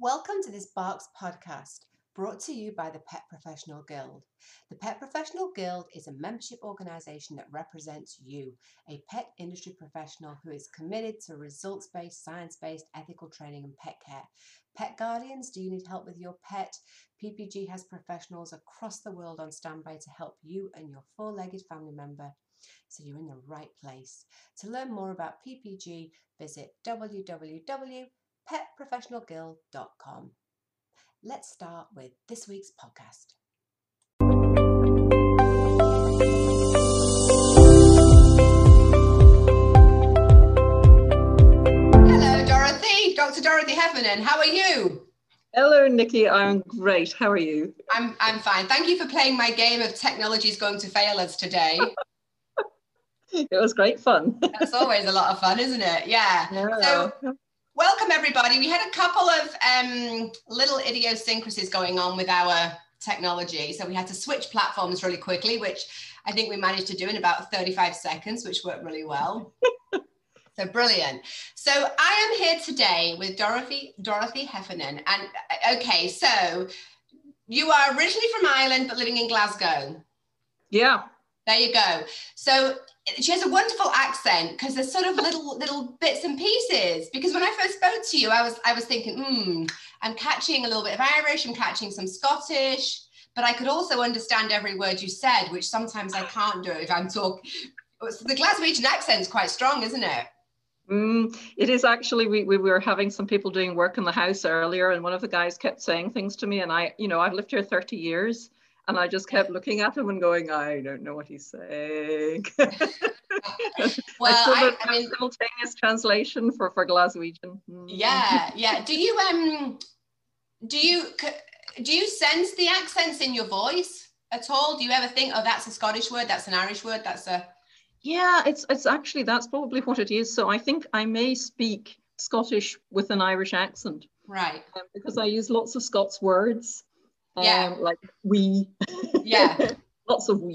Welcome to this Barks podcast, brought to you by the Pet Professional Guild. The Pet Professional Guild is a membership organisation that represents you, a pet industry professional who is committed to results based, science based, ethical training, and pet care. Pet guardians, do you need help with your pet? PPG has professionals across the world on standby to help you and your four legged family member so you're in the right place. To learn more about PPG, visit www.petprofessionalguild.com. Let's start with this week's podcast. Hello, Dorothy, Dr. Dorothy Heffernan. How are you? Hello, Nikki. I'm great. How are you? I'm, I'm fine. Thank you for playing my game of technology is going to fail us today. it was great fun. That's always a lot of fun, isn't it? Yeah. yeah. So, welcome everybody. We had a couple of um, little idiosyncrasies going on with our technology. So, we had to switch platforms really quickly, which I think we managed to do in about 35 seconds, which worked really well. so brilliant. So I am here today with Dorothy Dorothy Heffernan. And uh, okay, so you are originally from Ireland but living in Glasgow. Yeah. There you go. So she has a wonderful accent because there's sort of little little bits and pieces. Because when I first spoke to you, I was I was thinking, hmm, I'm catching a little bit of Irish, I'm catching some Scottish, but I could also understand every word you said, which sometimes I can't do if I'm talking. The Glaswegian accent's quite strong, isn't it? Mm, it is actually we, we were having some people doing work in the house earlier and one of the guys kept saying things to me and I you know I've lived here 30 years and I just kept looking at him and going, I don't know what he's saying. well, I, I, mean, simultaneous translation for for Glaswegian. Mm. Yeah, yeah. Do you um, do you do you sense the accents in your voice at all? Do you ever think, oh, that's a Scottish word, that's an Irish word, that's a yeah, it's it's actually that's probably what it is. So I think I may speak Scottish with an Irish accent. Right. Um, because I use lots of Scots words yeah. Um, like we. Yeah. Lots of we.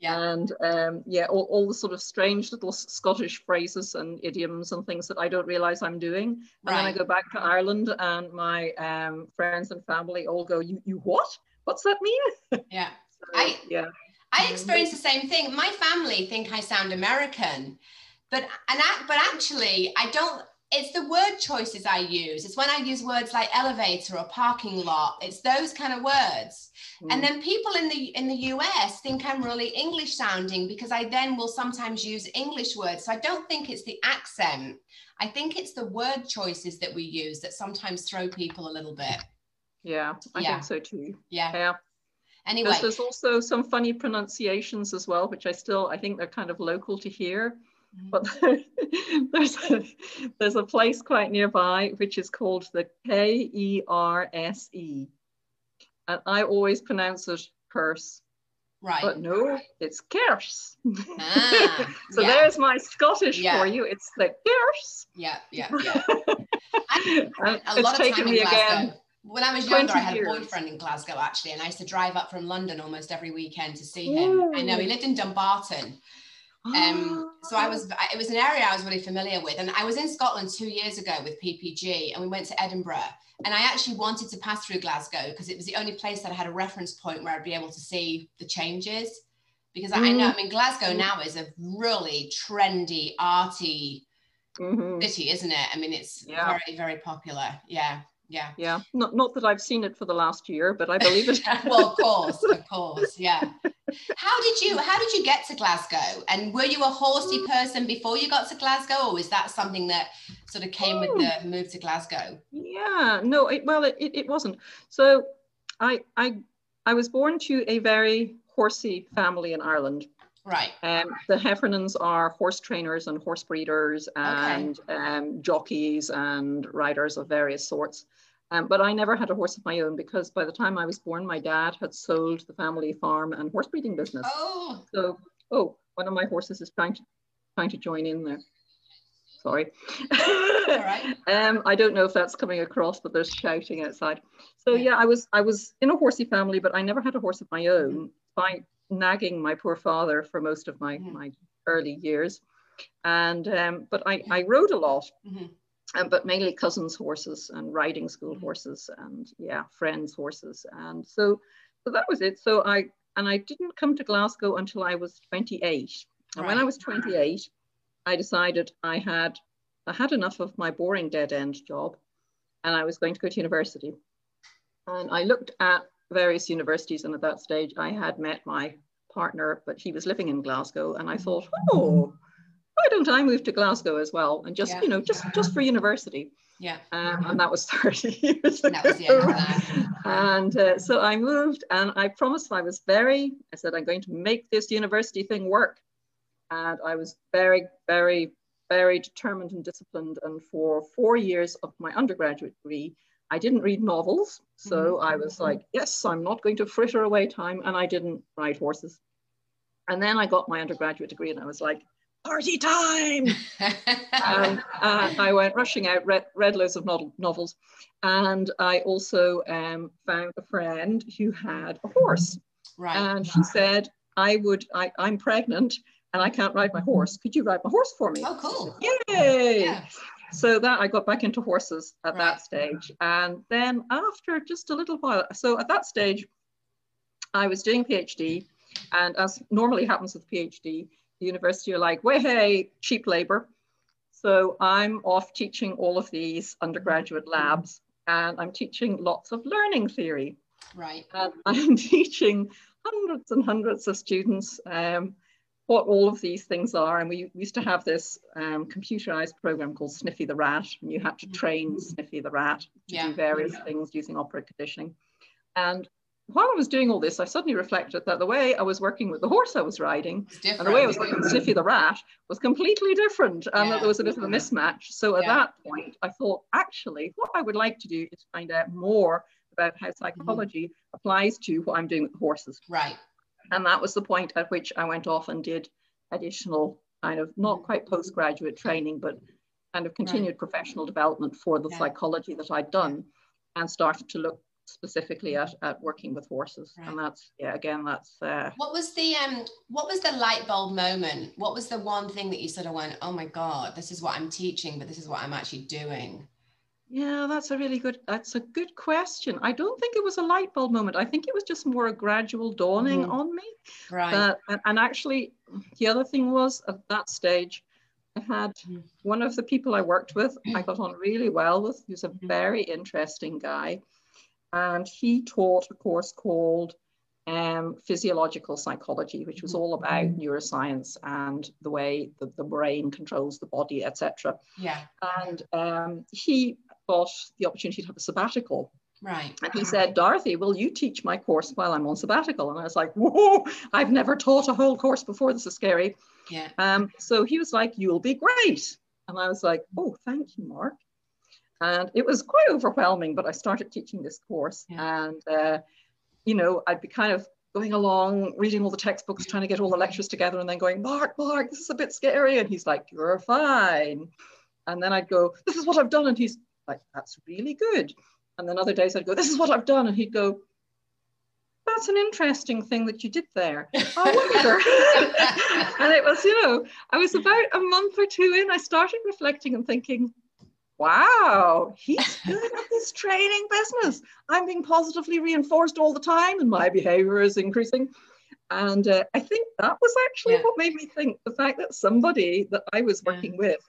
Yeah. And um, yeah all, all the sort of strange little scottish phrases and idioms and things that i don't realize i'm doing. And right. then i go back to ireland and my um, friends and family all go you you what? What's that mean? Yeah. So, i yeah. I um, experience the same thing. My family think i sound american but and I, but actually i don't it's the word choices I use. It's when I use words like elevator or parking lot. It's those kind of words. Mm. And then people in the in the US think I'm really English sounding because I then will sometimes use English words. So I don't think it's the accent. I think it's the word choices that we use that sometimes throw people a little bit. Yeah, I yeah. think so too. Yeah. Yeah. Anyway, there's also some funny pronunciations as well, which I still I think they're kind of local to here. But there's a, there's a place quite nearby which is called the K E R S E. And I always pronounce it curse. Right. But no, it's curse. Ah, so yeah. there's my Scottish Yeah. for you. It's the curse. Yeah, yeah, yeah. I, a it's lot of taken time in me Glasgow. again. When I was younger, I 20 had a boyfriend in Glasgow actually, and I used to drive up from London almost every weekend to see him. I know he lived in Dumbarton. Um, so I was, it was an area I was really familiar with. And I was in Scotland two years ago with PPG and we went to Edinburgh. And I actually wanted to pass through Glasgow because it was the only place that I had a reference point where I'd be able to see the changes. Because I I know, I mean, Glasgow now is a really trendy, arty Mhm. city, isn't it? I mean, it's Yeah. very, very popular. Yeah, yeah. Yeah, not, not that I've seen it for the last year, but I believe it. well, of course, of course, yeah. How did you how did you get to Glasgow? And were you a horsey person before you got to Glasgow, or was that something that sort of came with the move to Glasgow? Yeah, no, it, well, it, it, it wasn't. So I, I, I was born to a very horsey family in Ireland. Right. Um, the Heffernans are horse trainers and horse breeders and um, jockeys and riders of various sorts. Um, but I never had a horse of my own because by the time I was born, my dad had sold the family farm and horse breeding business. Oh, So, oh, one of my horses is trying to trying to join in there. Sorry. right. um, I don't know if that's coming across, but there's shouting outside. So yeah, I was I was in a horsey family, but I never had a horse of my own. By nagging my poor father for most of my Mhm. my early years, and um, but I I rode a lot. Mhm. Um, but mainly cousins' horses and riding school horses and yeah, friends' horses. And so, so that was it. So I and I didn't come to Glasgow until I was 28. And right. when I was 28, I decided I had I had enough of my boring dead end job, and I was going to go to university. And I looked at various universities, and at that stage, I had met my partner, but he was living in Glasgow, and I thought, oh why don't I move to Glasgow as well? And just, yeah. you know, just just for university. Yeah. Um, and that was 30 years ago. That was the end of that. and uh, so I moved and I promised I was very, I said, I'm going to make this university thing work. And I was very, very, very determined and disciplined. And for four years of my undergraduate degree, I didn't read novels. So mm-hmm. I was like, yes, I'm not going to fritter away time. And I didn't ride horses. And then I got my undergraduate degree and I was like, party time. and uh, I went rushing out, read, read loads of novels. And I also um, found a friend who had a horse. Right. And she said, I would, I, I'm pregnant and I can't ride my horse. Could you ride my horse for me? Oh, cool. Yay. Yeah. So that I got back into horses at right. that stage. And then after just a little while, so at that stage, I was doing PhD. And as normally happens with PhD, university are like, way hey, cheap labor. So I'm off teaching all of these undergraduate labs and I'm teaching lots of learning theory. Right. And I'm teaching hundreds and hundreds of students um, what all of these things are. And we used to have this um, computerized program called Sniffy the Rat, and you had to train Sniffy the Rat to yeah. do various yeah. things using operant conditioning. And while I was doing all this, I suddenly reflected that the way I was working with the horse I was riding and the way I was working with Sniffy the rat was completely different and yeah. that there was a bit of a mismatch. So at yeah. that point, I thought, actually, what I would like to do is find out more about how psychology mm-hmm. applies to what I'm doing with the horses. Right. And that was the point at which I went off and did additional kind of not quite postgraduate training, but kind of continued right. professional development for the yeah. psychology that I'd done and started to look specifically at, at working with horses right. and that's yeah again that's uh, what was the um what was the light bulb moment what was the one thing that you sort of went oh my god this is what i'm teaching but this is what i'm actually doing yeah that's a really good that's a good question i don't think it was a light bulb moment i think it was just more a gradual dawning mm. on me right uh, and, and actually the other thing was at that stage I had mm. one of the people I worked with, I got on really well with. He was a mm-hmm. very interesting guy and he taught a course called um, physiological psychology, which was all about mm-hmm. neuroscience and the way the, the brain controls the body, etc. Yeah. And um, he got the opportunity to have a sabbatical. Right. And he said, Dorothy, will you teach my course while I'm on sabbatical? And I was like, whoa, I've never taught a whole course before. This is scary. Yeah. Um, so he was like, you'll be great. And I was like, oh, thank you, Mark. And it was quite overwhelming, but I started teaching this course. Yeah. And, uh, you know, I'd be kind of going along, reading all the textbooks, trying to get all the lectures together, and then going, Mark, Mark, this is a bit scary. And he's like, You're fine. And then I'd go, This is what I've done. And he's like, That's really good. And then other days I'd go, This is what I've done. And he'd go, that's an interesting thing that you did there. I wonder. and it was, you know, I was about a month or two in, I started reflecting and thinking, wow, he's good at this training business. I'm being positively reinforced all the time and my behavior is increasing. And uh, I think that was actually yeah. what made me think the fact that somebody that I was working yeah. with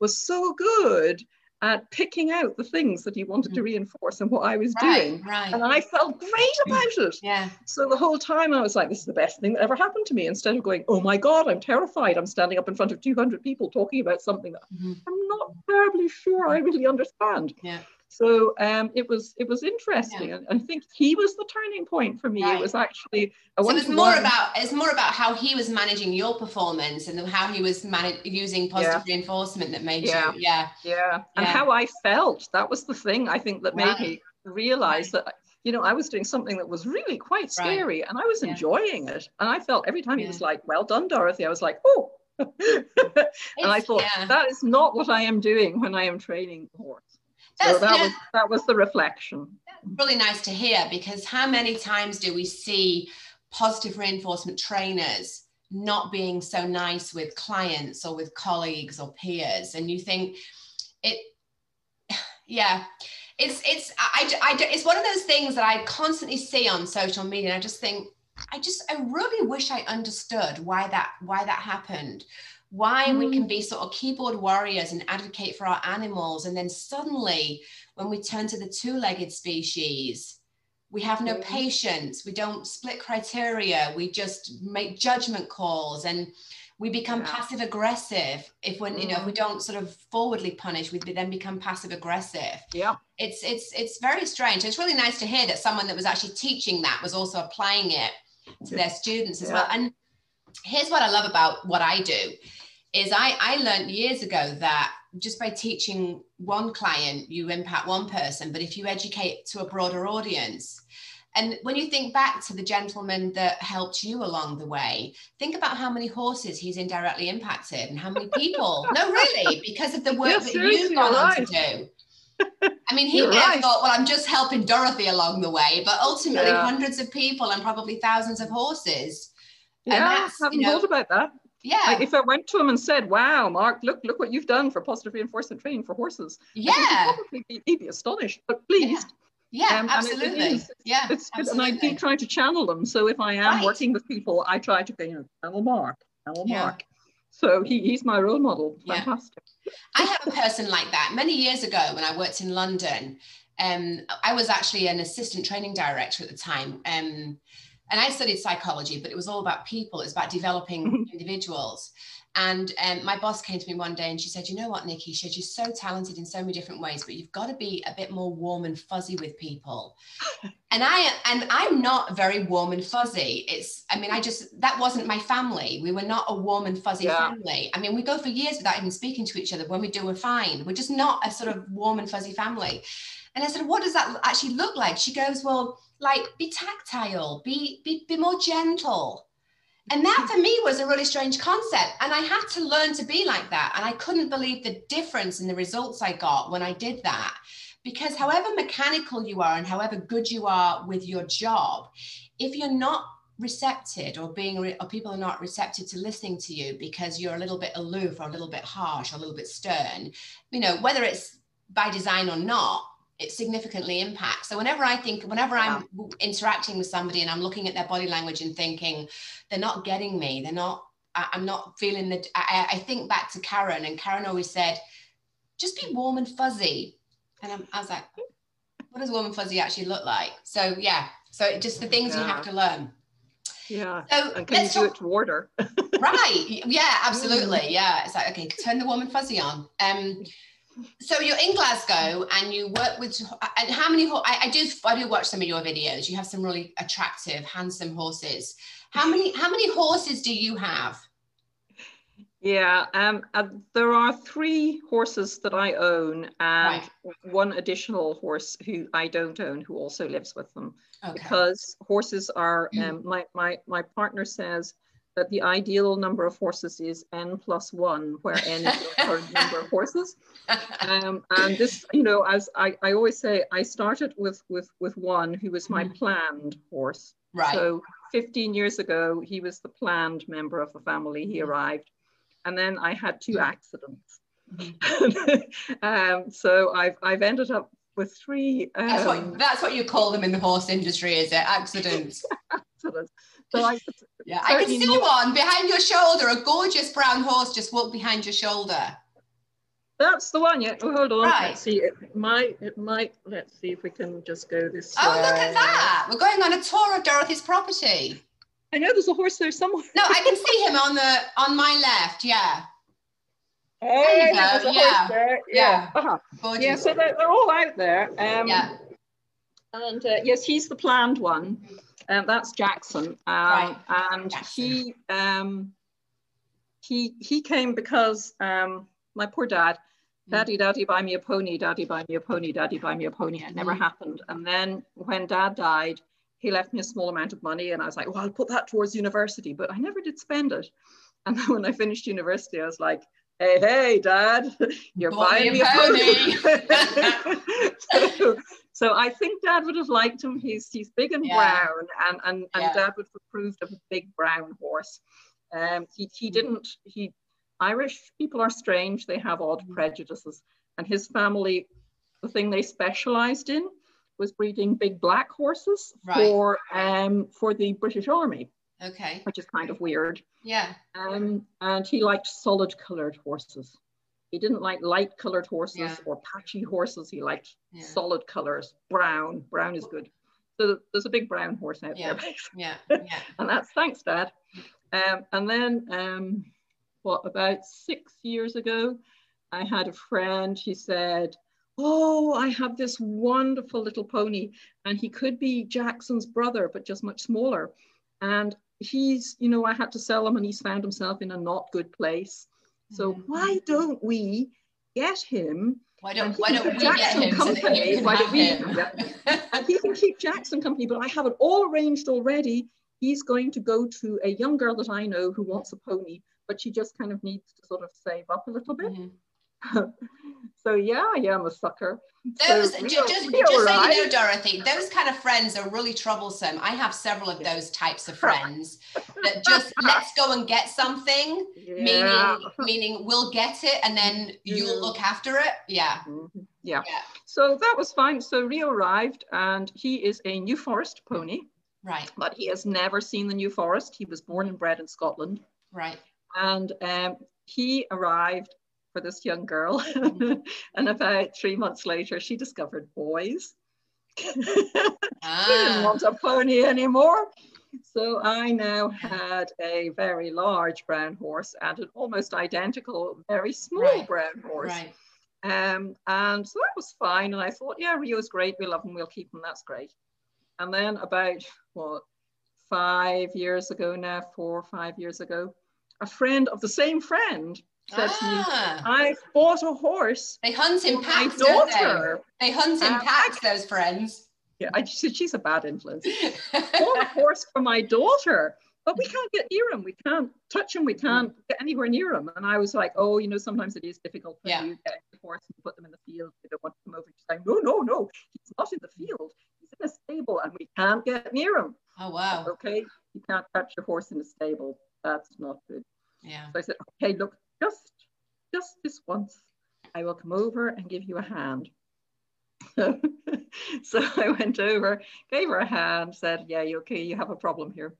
was so good at picking out the things that he wanted mm. to reinforce and what I was right, doing. Right. And I felt great about it. Yeah. So the whole time I was like, this is the best thing that ever happened to me. Instead of going, oh my God, I'm terrified. I'm standing up in front of 200 people talking about something that mm-hmm. I'm not terribly sure I really understand. Yeah. So um, it was it was interesting, yeah. and I think he was the turning point for me. Right. It was actually so it's more about it's more about how he was managing your performance and how he was managing using positive yeah. reinforcement that made yeah. you yeah yeah yeah and how I felt. That was the thing I think that right. made me realize right. that you know, I was doing something that was really quite scary right. and I was yeah. enjoying it. And I felt every time yeah. he was like, well done, Dorothy, I was like, oh. and I thought, yeah. that is not what I am doing when I am training horse. That's, so that was that was the reflection. really nice to hear because how many times do we see positive reinforcement trainers not being so nice with clients or with colleagues or peers? And you think it yeah. It's it's I, I it's one of those things that I constantly see on social media, and I just think I just I really wish I understood why that why that happened why mm. we can mm. be sort of keyboard warriors and advocate for our animals and then suddenly when we turn to the two-legged species we have no mm. patience we don't split criteria we just make judgment calls and we become yeah. passive aggressive if when mm. you know we mm. don't sort of forwardly punish we then become passive aggressive yeah it's it's it's very strange it's really nice to hear that someone that was actually teaching that was also applying it to their students as yeah. well and here's what i love about what i do is I, I learned years ago that just by teaching one client, you impact one person, but if you educate to a broader audience, and when you think back to the gentleman that helped you along the way, think about how many horses he's indirectly impacted and how many people. no, really, because of the work yes, that you've gone on to do. I mean, he may right. have thought, well, I'm just helping Dorothy along the way, but ultimately, yeah. hundreds of people and probably thousands of horses. Yeah, I haven't you know, thought about that. Yeah. Like if I went to him and said, "Wow, Mark, look, look what you've done for positive reinforcement training for horses," yeah, he'd be, he'd be astonished, but pleased. Yeah, yeah um, absolutely. It, is, yeah, it's absolutely. and I do try to channel them. So if I am right. working with people, I try to, you know, channel Mark, channel yeah. Mark. So he, he's my role model. Fantastic. Yeah. I have a person like that. Many years ago, when I worked in London, um, I was actually an assistant training director at the time. Um, and I studied psychology, but it was all about people. It was about developing mm-hmm. individuals. And um, my boss came to me one day and she said, You know what, Nikki? She said, You're so talented in so many different ways, but you've got to be a bit more warm and fuzzy with people. and I and I'm not very warm and fuzzy. It's, I mean, I just that wasn't my family. We were not a warm and fuzzy yeah. family. I mean, we go for years without even speaking to each other. When we do, we're fine. We're just not a sort of warm and fuzzy family. And I said, What does that actually look like? She goes, Well, like be tactile, be, be, be more gentle. And that for me was a really strange concept. And I had to learn to be like that. And I couldn't believe the difference in the results I got when I did that. Because however mechanical you are and however good you are with your job, if you're not receptive or being re- or people are not receptive to listening to you because you're a little bit aloof or a little bit harsh or a little bit stern, you know, whether it's by design or not, it significantly impacts. So whenever I think, whenever I'm interacting with somebody and I'm looking at their body language and thinking they're not getting me, they're not, I, am not feeling that. I, I, think back to Karen, and Karen always said, just be warm and fuzzy. And I'm, i was like, what does warm and fuzzy actually look like? So yeah, so just the things yeah. you have to learn. Yeah. So and can you do talk, it right. Yeah, absolutely. Yeah. It's like, okay, turn the warm and fuzzy on. Um, so you're in Glasgow and you work with and how many I, I do I do watch some of your videos. You have some really attractive, handsome horses. How many how many horses do you have? Yeah, um, uh, there are three horses that I own and right. one additional horse who I don't own who also lives with them. Okay. Because horses are, um, my, my, my partner says that the ideal number of horses is n plus one, where n is the current number of horses. Um, and this, you know, as I, I always say, I started with with with one who was my mm-hmm. planned horse. Right. So 15 years ago, he was the planned member of the family. He mm-hmm. arrived, and then I had two accidents. Mm-hmm. um, so I've I've ended up with three. Um, that's what um, that's what you call them in the horse industry, is it? Accidents. accidents. So I, yeah, I can see one behind your shoulder. A gorgeous brown horse just walked behind your shoulder. That's the one. Yeah. Oh, hold on. Right. Let's see. It might. It might. Let's see if we can just go this. Oh, way. look at that! We're going on a tour of Dorothy's property. I know there's a horse there somewhere. No, I can see him on the on my left. Yeah. Hey, there you go. yeah. Yeah. Yeah. Uh-huh. yeah. So they're, they're, all out there. Um, yeah. And uh, yes, he's the planned one. Um, that's Jackson, um, right. and Jackson. he um, he he came because um, my poor dad, mm. daddy, daddy, buy me a pony, daddy, buy me a pony, daddy, buy me a pony. It never mm. happened. And then when dad died, he left me a small amount of money, and I was like, well, I'll put that towards university, but I never did spend it. And then when I finished university, I was like, hey, hey, dad, you're Bought buying me a pony. so, so I think Dad would have liked him. He's he's big and yeah. brown, and and, and yeah. Dad would have approved of a big brown horse. Um, he he didn't. He Irish people are strange. They have odd mm. prejudices, and his family the thing they specialized in was breeding big black horses Right. for um, for the British Army, Okay. which is kind of weird. Yeah. Um, and he liked solid colored horses. He didn't like light colored horses Yeah. or patchy horses. He liked Yeah. solid colors. Brown, brown is good. So there's a big brown horse out Yeah. there, Yeah. Yeah. and that's thanks, Dad. Um, and then, um, what about six years ago, I had a friend. She said, "Oh, I have this wonderful little pony, and he could be Jackson's brother, but just much smaller." And he's, you know, I had to sell him, and he's found himself in a not good place. So Mhm. why don't we get him? Why don't Why don't keep we get Jackson him so that company? you can Why don't have we- yeah. And he can keep Jackson company, but I have it all arranged already. He's going to go to a young girl that I know who wants a pony, but she just kind of needs to sort of save up a little bit. Mhm. so yeah, yeah, I am a sucker. Those, So just, Rio just so you know. Dorothy, those kind of friends are really troublesome. I have several of those types of friends that just let's go and get something, Yeah. meaning meaning we'll get it and then you'll look after it. Yeah. Mhm. Yeah. Yeah. So that was fine. So Rio arrived and he is a New Forest pony, Right. but he has never seen the New Forest. He was born and bred in Scotland. Right. And um, he arrived for this young girl. Mm-hmm. and about three months later, she discovered boys. ah. she didn't Ah. want a pony anymore. So I now had a very large brown horse and an almost identical, very small Right. brown horse. Right. Um, and so that was fine. And I thought, yeah, Rio's great. We love him. We'll keep him. That's great. And then about what five years ago now, four or five years ago, a friend of the same friend said to me, Ah. I've bought a horse They hunt in for my packs, don't they? daughter. They hunt in Um, packs, those friends. Yeah, I, she, she's a bad influence. bought a horse for my daughter, but we can't get near him. We can't touch him. We can't get anywhere near him. And I was like, oh, you know, sometimes it is difficult when Yeah. you get the horse and put them in the field. They don't want to come over. She's like, no, no, no. He's not in the field. He's in a stable and we can't get near him. oh wow. Okay, you can't touch your horse in a stable. That's not good. Yeah. So I said, okay, look, just, just this once, I will come over and give you a hand. So, I went over, gave her a hand, said, yeah, you okay, you have a problem here.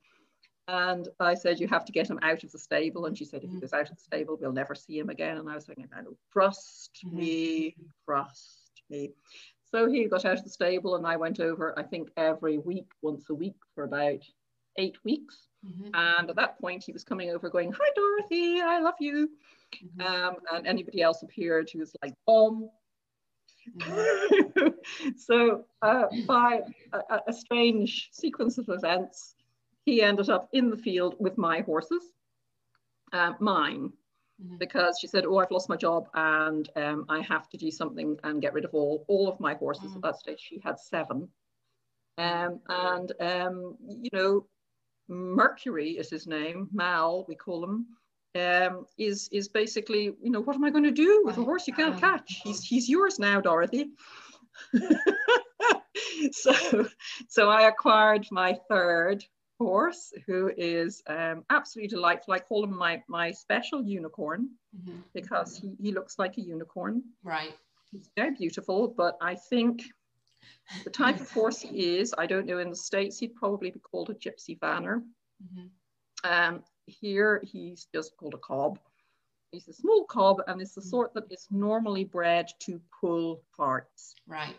And I said, you have to get him out of the stable. And she said, if he Mhm. goes out of the stable, we'll never see him again. And I was thinking, I know, trust Mhm. me, trust me. So he got out of the stable and I went over, I think every week, once a week for about eight weeks. Mhm. And at that point, he was coming over going, Hi, Dorothy, I love you. Mhm. Um, and anybody else appeared who was like, Bomb. Mhm. so, uh, by a, a- strange sequence of events, he ended up in the field with my horses, uh, mine, Mhm. because she said, Oh, I've lost my job and um, I have to do something and get rid of all, all of my horses. Mm. At that stage, she had seven. Um, and, um, you know, Mercury is his name, Mal, we call him, um, is is basically, you know, what am I going to do with a horse you can't Ah. catch? He's he's yours now, Dorothy. so so I acquired my third horse, who is um, absolutely delightful. I call him my my special unicorn Mhm. because he, he looks like a unicorn. Right. He's very beautiful, but I think the type of horse he is, I don't know, in the States, he'd probably be called a gypsy vanner. Mhm. Um, here, he's just called a cob. He's a small cob, and it's the sort that is normally bred to pull carts, Right.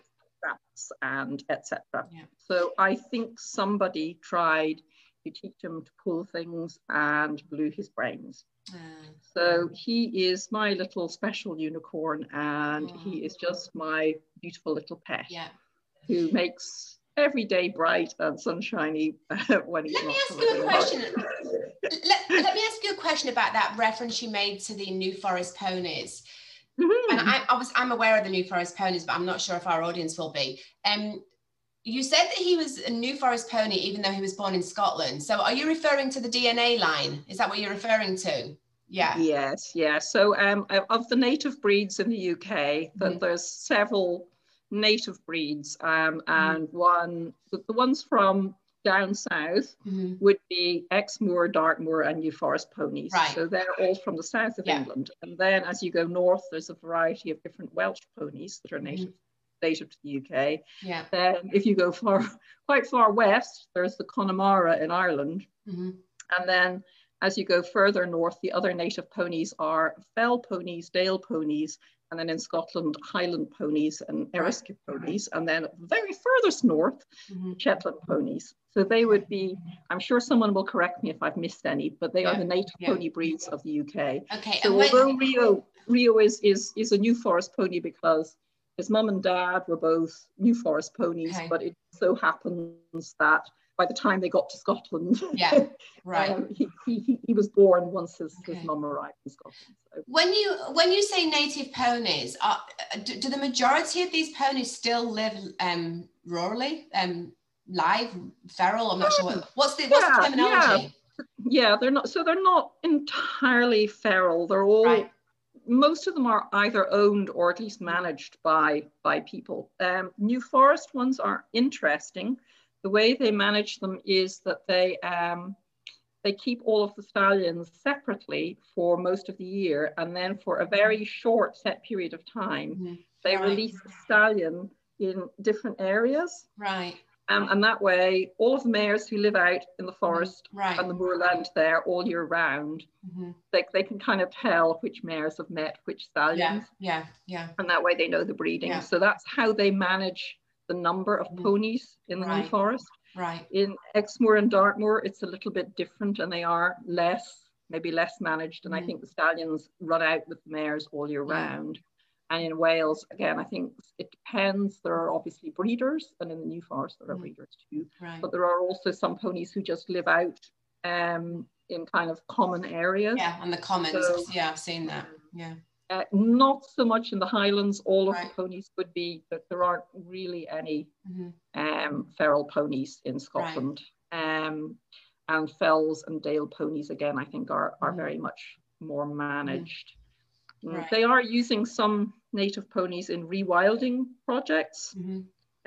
and etc. Yeah. So I think somebody tried to teach him to pull things and blew his brains. Uh, So he is my little special unicorn, and he is just my beautiful little pet yeah. Who makes every day bright and sunshiny when he's Let me ask you a question. Let, let me ask you a question about that reference you made to the New Forest ponies. Mhm. And I, I was I'm aware of the New Forest ponies, but I'm not sure if our audience will be. Um, you said that he was a New Forest pony, even though he was born in Scotland. So, are you referring to the DNA line? Is that what you're referring to? Yeah. Yes, yes. So um, of the native breeds in the UK, Mhm. there's several native breeds, um, Mm-hmm. and one the, the ones from down south Mhm. would be Exmoor, Dartmoor, and New Forest ponies. Right. So they're all from the south of Yeah. England. And then as you go north, there's a variety of different Welsh ponies that are native. native to the UK. Yeah. Then if you go far, quite far west, there's the Connemara in Ireland. Mm-hmm. And then as you go further north, the other native ponies are fell ponies, dale ponies, and then in Scotland, Highland ponies and Eriskay ponies, and then very furthest north, Mm-hmm. Shetland ponies. So they would be, I'm sure someone will correct me if I've missed any, but they Yeah, are the native yeah. pony breeds of the UK. Okay. So when- although Rio, Rio is, is, is a New Forest pony because his mum and dad were both New Forest ponies, Okay. but it so happens that by the time they got to Scotland, Yeah, right. um, he, he, he- was born once his, his mum arrived in Scotland. So, When you when you say native ponies, are, do, do the majority of these ponies still live um, rurally, um, live, feral? I'm not sure. What, what's the what's the Yeah, terminology? yeah, they're not, so they're not entirely feral. They're all, Right. most of them are either owned or at least managed by, by people. Um, New Forest ones are interesting. The way they manage them is that they, um, they keep all of the stallions separately for most of the year. And then for a very short set period of time, Mhm. they Right. release the stallion in different areas. Right, Um, and that way, all of the mares who live out in the forest right. and the moorland there all year round, Mhm. they, they can kind of tell which mares have met which stallions, Yeah, yeah, yeah. and that way they know the breeding. Yeah. So that's how they manage the number of Mhm. ponies in the Right. New Forest. Right. In Exmoor and Dartmoor, it's a little bit different, and they are less, maybe less managed. And I Mhm. think the stallions run out with the mares all year Yeah. round. And in Wales, again, I think it depends. There are obviously breeders, and in the New Forest, there are Mhm. breeders too Right. but there are also some ponies who just live out um, in kind of common areas. Yeah, on the commons. So- yeah, I've seen that. Yeah. Uh, not so much in the Highlands. All of Right. the ponies would be, but there aren't really any hmm um, feral ponies in Scotland. Um, and fells and dale ponies, again, I think are, are Mhm. very much more managed. Mm, Right. They are using some native ponies in rewilding projects hmm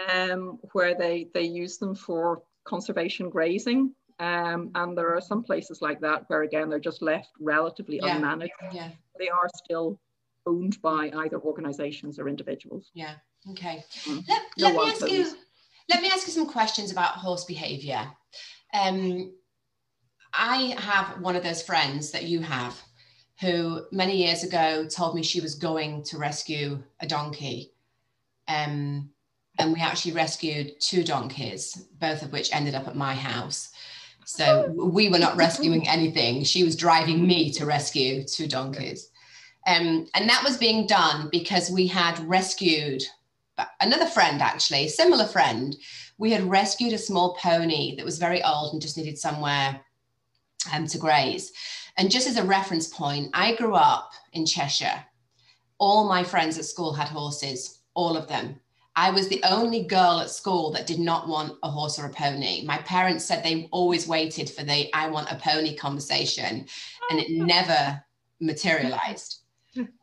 um, where they, they use them for conservation grazing. Um, and there are some places like that where, again, they're just left relatively Yeah. unmanaged. Yeah. They are still owned by either organizations or individuals. Yeah. Okay. Mm. Let, No let me ask ponies. you. Let me ask you some questions about horse behavior. Um, I have one of those friends that you have, who many years ago told me she was going to rescue a donkey, um, and we actually rescued two donkeys, both of which ended up at my house. So we were not rescuing anything. She was driving me to rescue two donkeys. Um, and that was being done because we had rescued another friend, actually, a similar friend. We had rescued a small pony that was very old and just needed somewhere um, to graze. And just as a reference point, I grew up in Cheshire. All my friends at school had horses, all of them. I was the only girl at school that did not want a horse or a pony. My parents said they always waited for the I want a pony conversation, and it never materialized.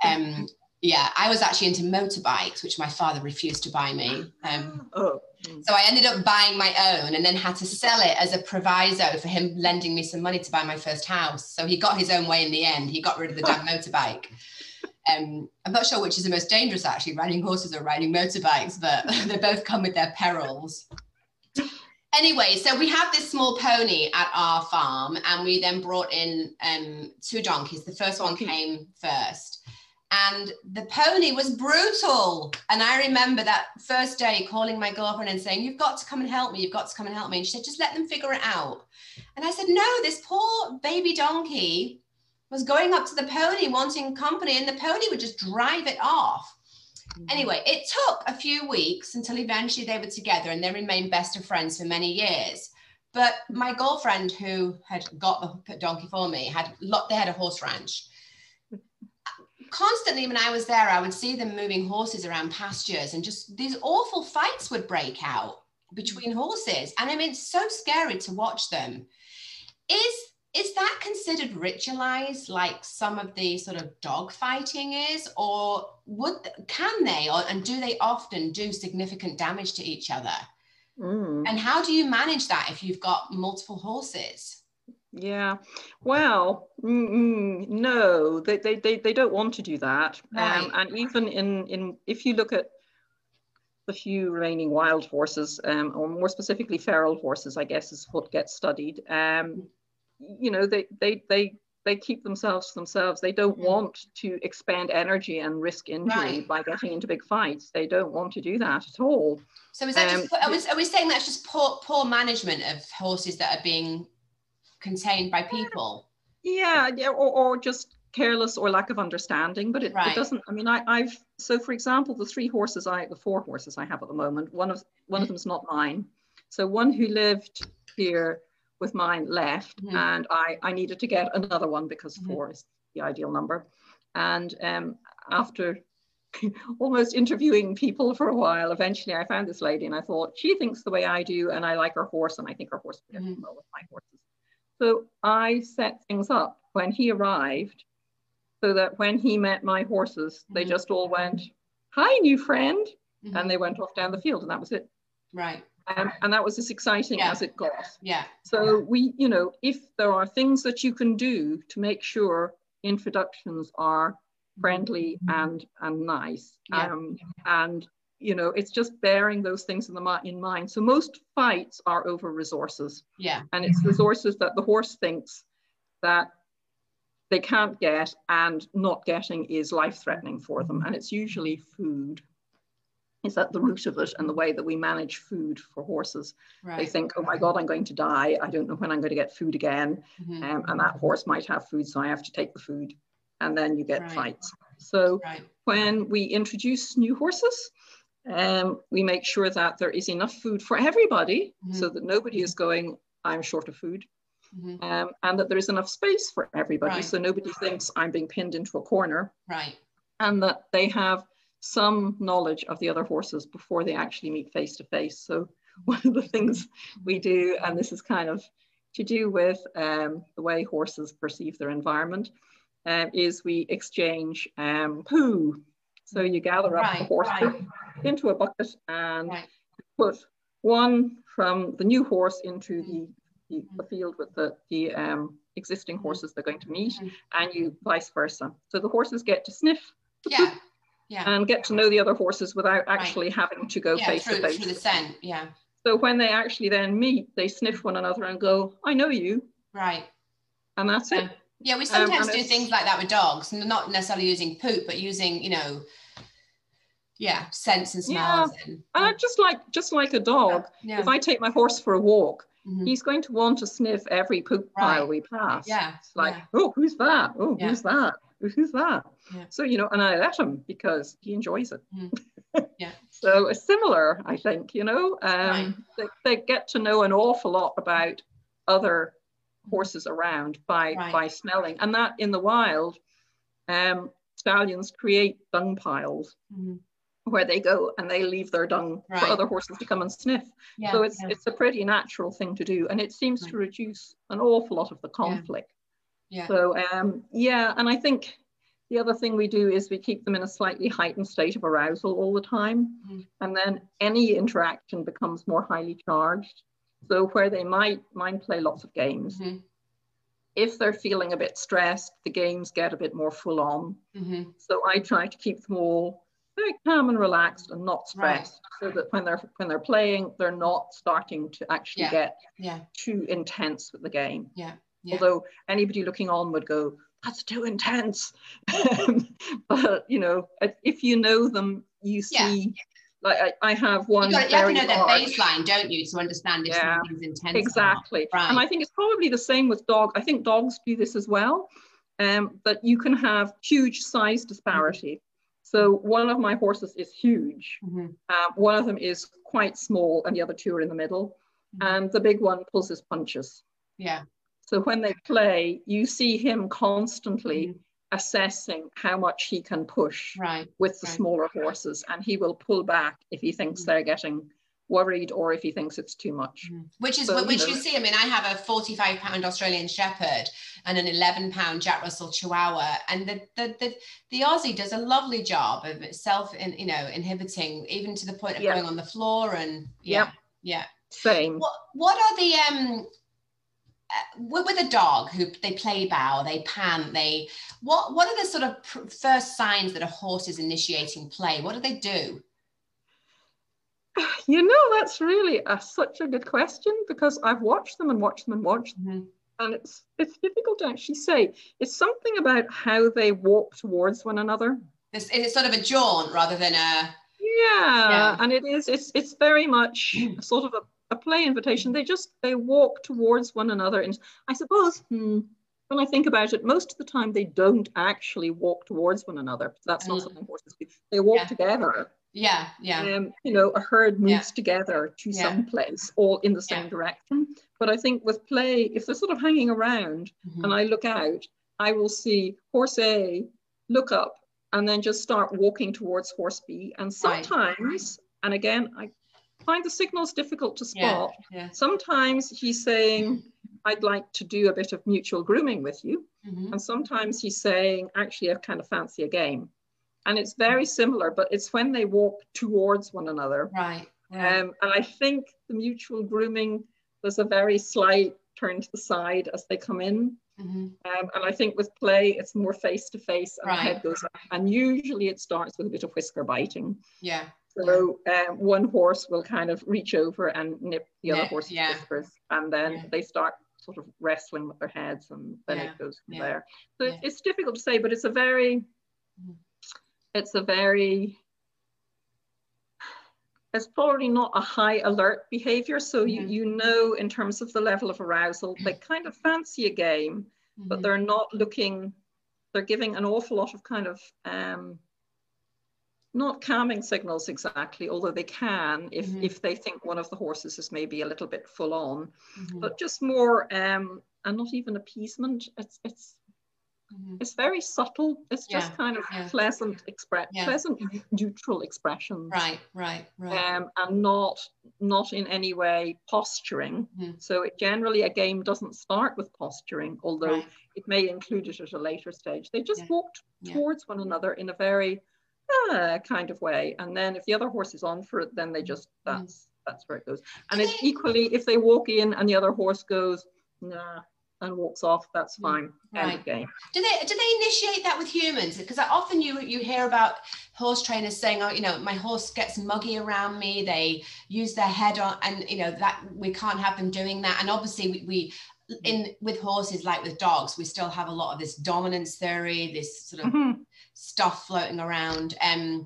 Um, yeah, I was actually into motorbikes, which my father refused to buy me. Um, Oh, so I ended up buying my own and then had to sell it as a proviso for him lending me some money to buy my first house. So he got his own way in the end. He got rid of the damn motorbike. Um, I'm not sure which is the most dangerous, actually, riding horses or riding motorbikes, but they both come with their perils. Anyway, so we have this small pony at our farm, and we then brought in um, two donkeys. The first one came first, and the pony was brutal. And I remember that first day calling my girlfriend and saying, You've got to come and help me. You've got to come and help me. And she said, Just let them figure it out. And I said, No, this poor baby donkey was going up to the pony wanting company, and the pony would just drive it off. Mm. Anyway, it took a few weeks until eventually they were together and they remained best of friends for many years. But my girlfriend, who had got the donkey for me, had. They had a horse ranch. Constantly, when I was there, I would see them moving horses around pastures, and just these awful fights would break out between horses. And I mean, it's so scary to watch them. Is is that considered ritualized like some of the sort of dog fighting is or would can they or and do they often do significant damage to each other Mm. and how do you manage that if you've got multiple horses Yeah, well, mm, no, they, they, they, they don't want to do that. Right. Um, and even in, in, if you look at the few remaining wild horses, um, or more specifically feral horses, I guess is what gets studied. Um, you know, they they they they keep themselves to themselves. They don't mm. want to expend energy and risk injury right. by getting into big fights. They don't want to do that at all. So is that um, just, are we, are we saying that's just poor, poor management of horses that are being contained by people? Yeah, yeah, or, or just careless or lack of understanding. But it, right. it doesn't. I mean, I, I've so for example, the three horses I, the four horses I have at the moment, one of one of them's not mine. So one who lived here with mine left mm-hmm. and I, I needed to get another one because mm-hmm. four is the ideal number. And um, after almost interviewing people for a while, eventually I found this lady and I thought, she thinks the way I do and I like her horse and I think her horse would get mm-hmm. well with my horses. So I set things up when he arrived so that when he met my horses, they mm-hmm. just all went, hi, new friend. And mm-hmm. they went off down the field and that was it. Right. Um, and that was as exciting yeah. as it got. Yeah. So we, you know, if there are things that you can do to make sure introductions are friendly and and nice, yeah. um, and you know, it's just bearing those things in the in mind. So most fights are over resources. Yeah. And it's resources that the horse thinks that they can't get and not getting is life threatening for them, and it's usually food is at the root of it and the way that we manage food for horses. Right. They think, oh my God, I'm going to die. I don't know when I'm going to get food again. Mm-hmm. Um, and that horse might have food, so I have to take the food. And then you get right. fights. So right. when we introduce new horses, um, we make sure that there is enough food for everybody mm-hmm. so that nobody is going, I'm short of food. Mm-hmm. Um, and that there is enough space for everybody so nobody thinks I'm being pinned into a corner. Right. And that they have some knowledge of the other horses before they actually meet face to face. So one of the things we do, and this is kind of to do with um, the way horses perceive their environment, um, is we exchange um, poo. So you gather up right, the horse right. Into a bucket and right. put one from the new horse into the, the, the field with the, the um, existing horses they're going to meet, mm-hmm. and you vice versa. So the horses get to sniff yeah. Yeah. and get to know the other horses without actually right. having to go yeah, face through, to face. Through the scent, yeah. So when they actually then meet, they sniff one another and go, I know you. Right. And that's yeah. it. Yeah, we um, sometimes um, do things like that with dogs, not necessarily using poop, but using, you know, yeah, scents and smells. Yeah. And, uh, just like just like a dog. Yeah. If I take my horse for a walk, mm-hmm. he's going to want to sniff every poop pile right. we pass. Yeah. It's like, oh, who's that? Oh, who's that? who's that? Yeah. So, you know, and I let him because he enjoys it. Mm. Yeah. so it's similar, I think, you know, um, right. they, they, get to know an awful lot about other horses around by, right. by smelling. And that in the wild, um, stallions create dung piles. Mm. Where they go and they leave their dung right. for other horses to come and sniff. Yeah, so it's yeah. it's a pretty natural thing to do, and it seems to reduce an awful lot of the conflict. Yeah. So um, yeah, and I think the other thing we do is we keep them in a slightly heightened state of arousal all the time. Mm-hmm. And then any interaction becomes more highly charged. So where they might mind play lots of games, mm-hmm. if they're feeling a bit stressed, the games get a bit more full on. Mm-hmm. So I try to keep them all very calm and relaxed and not stressed right. so that when they're when they're playing they're not starting to actually yeah. get yeah. too intense with the game yeah yeah. Although anybody looking on would go, that's too intense. but you know, if you know them, you see. Like I, I, have one. You, got, you have to know their baseline, don't you, to understand if yeah, something's intense. Exactly. Right. And I think it's probably the same with dog. I think dogs do this as well. Um, but you can have huge size disparity. So one of my horses is huge. Mm-hmm. Um, one of them is quite small, and the other two are in the middle. Mm-hmm. And the big one pulls his punches. Yeah. So when they play, you see him constantly mm-hmm. assessing how much he can push right, with the right. smaller horses, and he will pull back if he thinks mm-hmm. they're getting worried or if he thinks it's too much. Mm-hmm. Which is so, which you, know, you, see. I mean, I have a 45 pound Australian Shepherd and an 11 pound Jack Russell Chihuahua, and the the the, the Aussie does a lovely job of itself in, you know, inhibiting even to the point of yeah. going on the floor and yeah, yeah. yeah. Same. What what are the um uh, with a dog who they play bow, they pant, they what what are the sort of first signs that a horse is initiating play? What do they do? You know, that's really a, such a good question because I've watched them and watched them and watched them. Mhm. And it's it's difficult to actually say. It's something about how they walk towards one another. It's, it's sort of a jaunt rather than a. Yeah, Yeah. and it is. It's it's very much sort of a, a play invitation. They just they walk towards one another, and I suppose hmm, when I think about it, most of the time they don't actually walk towards one another. That's not Mm. something horses do. They walk Yeah. together. Yeah, yeah. Um, you know, a herd moves Yeah. together to Yeah. some place, all in the same Yeah. direction. But I think with play, if they're sort of hanging around, Mhm. and I look out, I will see horse A look up and then just start walking towards horse B. And Right. sometimes, and again, I find the signals difficult to spot. Sometimes he's saying, I'd like to do a bit of mutual grooming with you. Mhm. And sometimes he's saying, actually, I kind of fancy a game. And it's very similar, but it's when they walk towards one another. Right. right. Um, and I think the mutual grooming, there's a very slight turn to the side as they come in. Mhm. Um, and I think with play, it's more face to face and the head goes up. And usually it starts with a bit of whisker biting. Yeah. So um, one horse will kind of reach over and nip the other Yeah, horse's yeah. whiskers. And then Yeah. they start sort of wrestling with their heads and then Yeah, it goes from yeah, there. So yeah. it's, difficult to say, but it's a very, Mhm. It's a very, it's probably not a high alert behavior. So you, Mhm. you know, in terms of the level of arousal, they kind of fancy a game, but Mhm. they're not looking, they're giving an awful lot of kind of, um, not calming signals exactly, although they can if, Mhm. if they think one of the horses is maybe a little bit full on, Mhm. but just more, um, and not even appeasement. It's, it's, Mhm. it's very subtle. It's just kind of yeah. pleasant express, Yeah. pleasant neutral expressions. Right. Right. Right. Um, and not not in any way posturing. Mhm. So it generally a game doesn't start with posturing, although Right. it may include it at a later stage. They just Yeah. walked Yeah. towards one another in a very uh, kind of way, and then if the other horse is on for it, then they just Mm. that's that's where it goes. And it's equally if they walk in and the other horse goes nah and walks off, that's Mm. fine. End Right. of game. Do they do they initiate that with humans? Because I often you you hear about horse trainers saying, "Oh, you know, my horse gets muggy around me. They use their head on, and you know that we can't have them doing that." And obviously, we, we in with horses like with dogs, we still have a lot of this dominance theory, this sort of Mhm. stuff floating around. Um,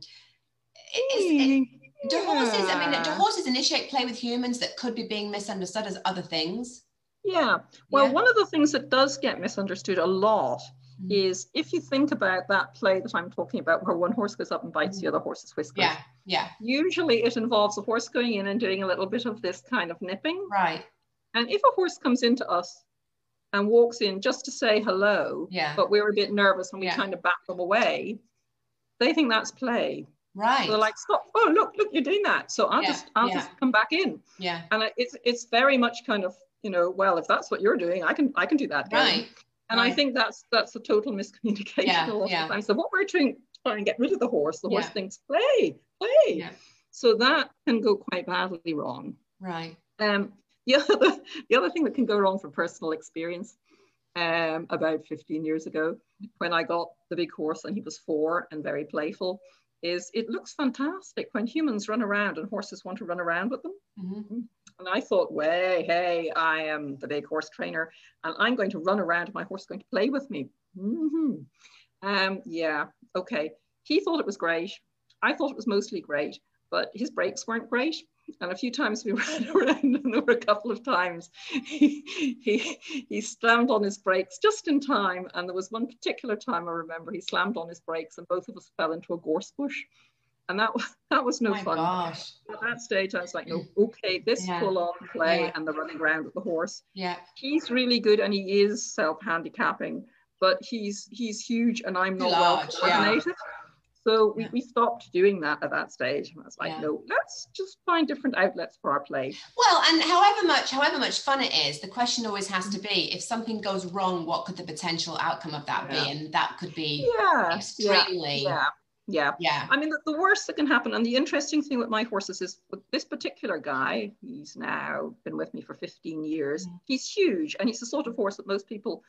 is, is, do horses? I mean, do horses initiate play with humans that could be being misunderstood as other things? Yeah. Well, Yeah. one of the things that does get misunderstood a lot Mhm. is if you think about that play that I'm talking about, where one horse goes up and bites the other horse's whiskers. Yeah, yeah, Usually it involves a horse going in and doing a little bit of this kind of nipping. right. And if a horse comes into us and walks in just to say hello, Yeah, but we're a bit nervous and we Yeah. kind of back them away, they think that's play. right. So they're like, stop, oh, look, look, you're doing that. So I'll Yeah, just, I'll just come back in. yeah, And it's, it's very much kind of, you know, well, if that's what you're doing, I can, I can do that. game. right. And I think that's that's a total miscommunication Yeah, a lot yeah. of times. So what we're trying to try and get rid of the horse, the horse thinks play, play. Yeah. So that can go quite badly wrong. Right. Um, the other the other thing that can go wrong from personal experience, um, about 15 years ago, when I got the big horse and he was four and very playful, is it looks fantastic when humans run around and horses want to run around with them. Mhm. And I thought, way, hey, I am the big horse trainer and I'm going to run around my horse is going to play with me. Mhm. Um, yeah, okay. He thought it was great. I thought it was mostly great, but his brakes weren't great. And a few times we ran around and there were a couple of times he, he, he slammed on his brakes just in time. And there was one particular time I remember he slammed on his brakes and both of us fell into a gorse bush. And that, was that was no My fun gosh. at that stage, I was like, no, okay, this Yeah. full on play Yeah. and the running around with the horse. Yeah. He's really good and he is self handicapping, but he's he's huge and I'm not well Large, yeah. coordinated. So we, Yeah. we stopped doing that at that stage. And I was like, Yeah. no, let's just find different outlets for our play. Well, and however much, however much fun it is, the question always has to mm. be: if something goes wrong, what could the potential outcome of that Yeah. be? And that could be Yeah. extremely, Yeah. Yeah. I mean, the, the worst that can happen, and the interesting thing with my horses is with this particular guy, he's now been with me for 15 years. Mm. He's huge, and he's the sort of horse that most people.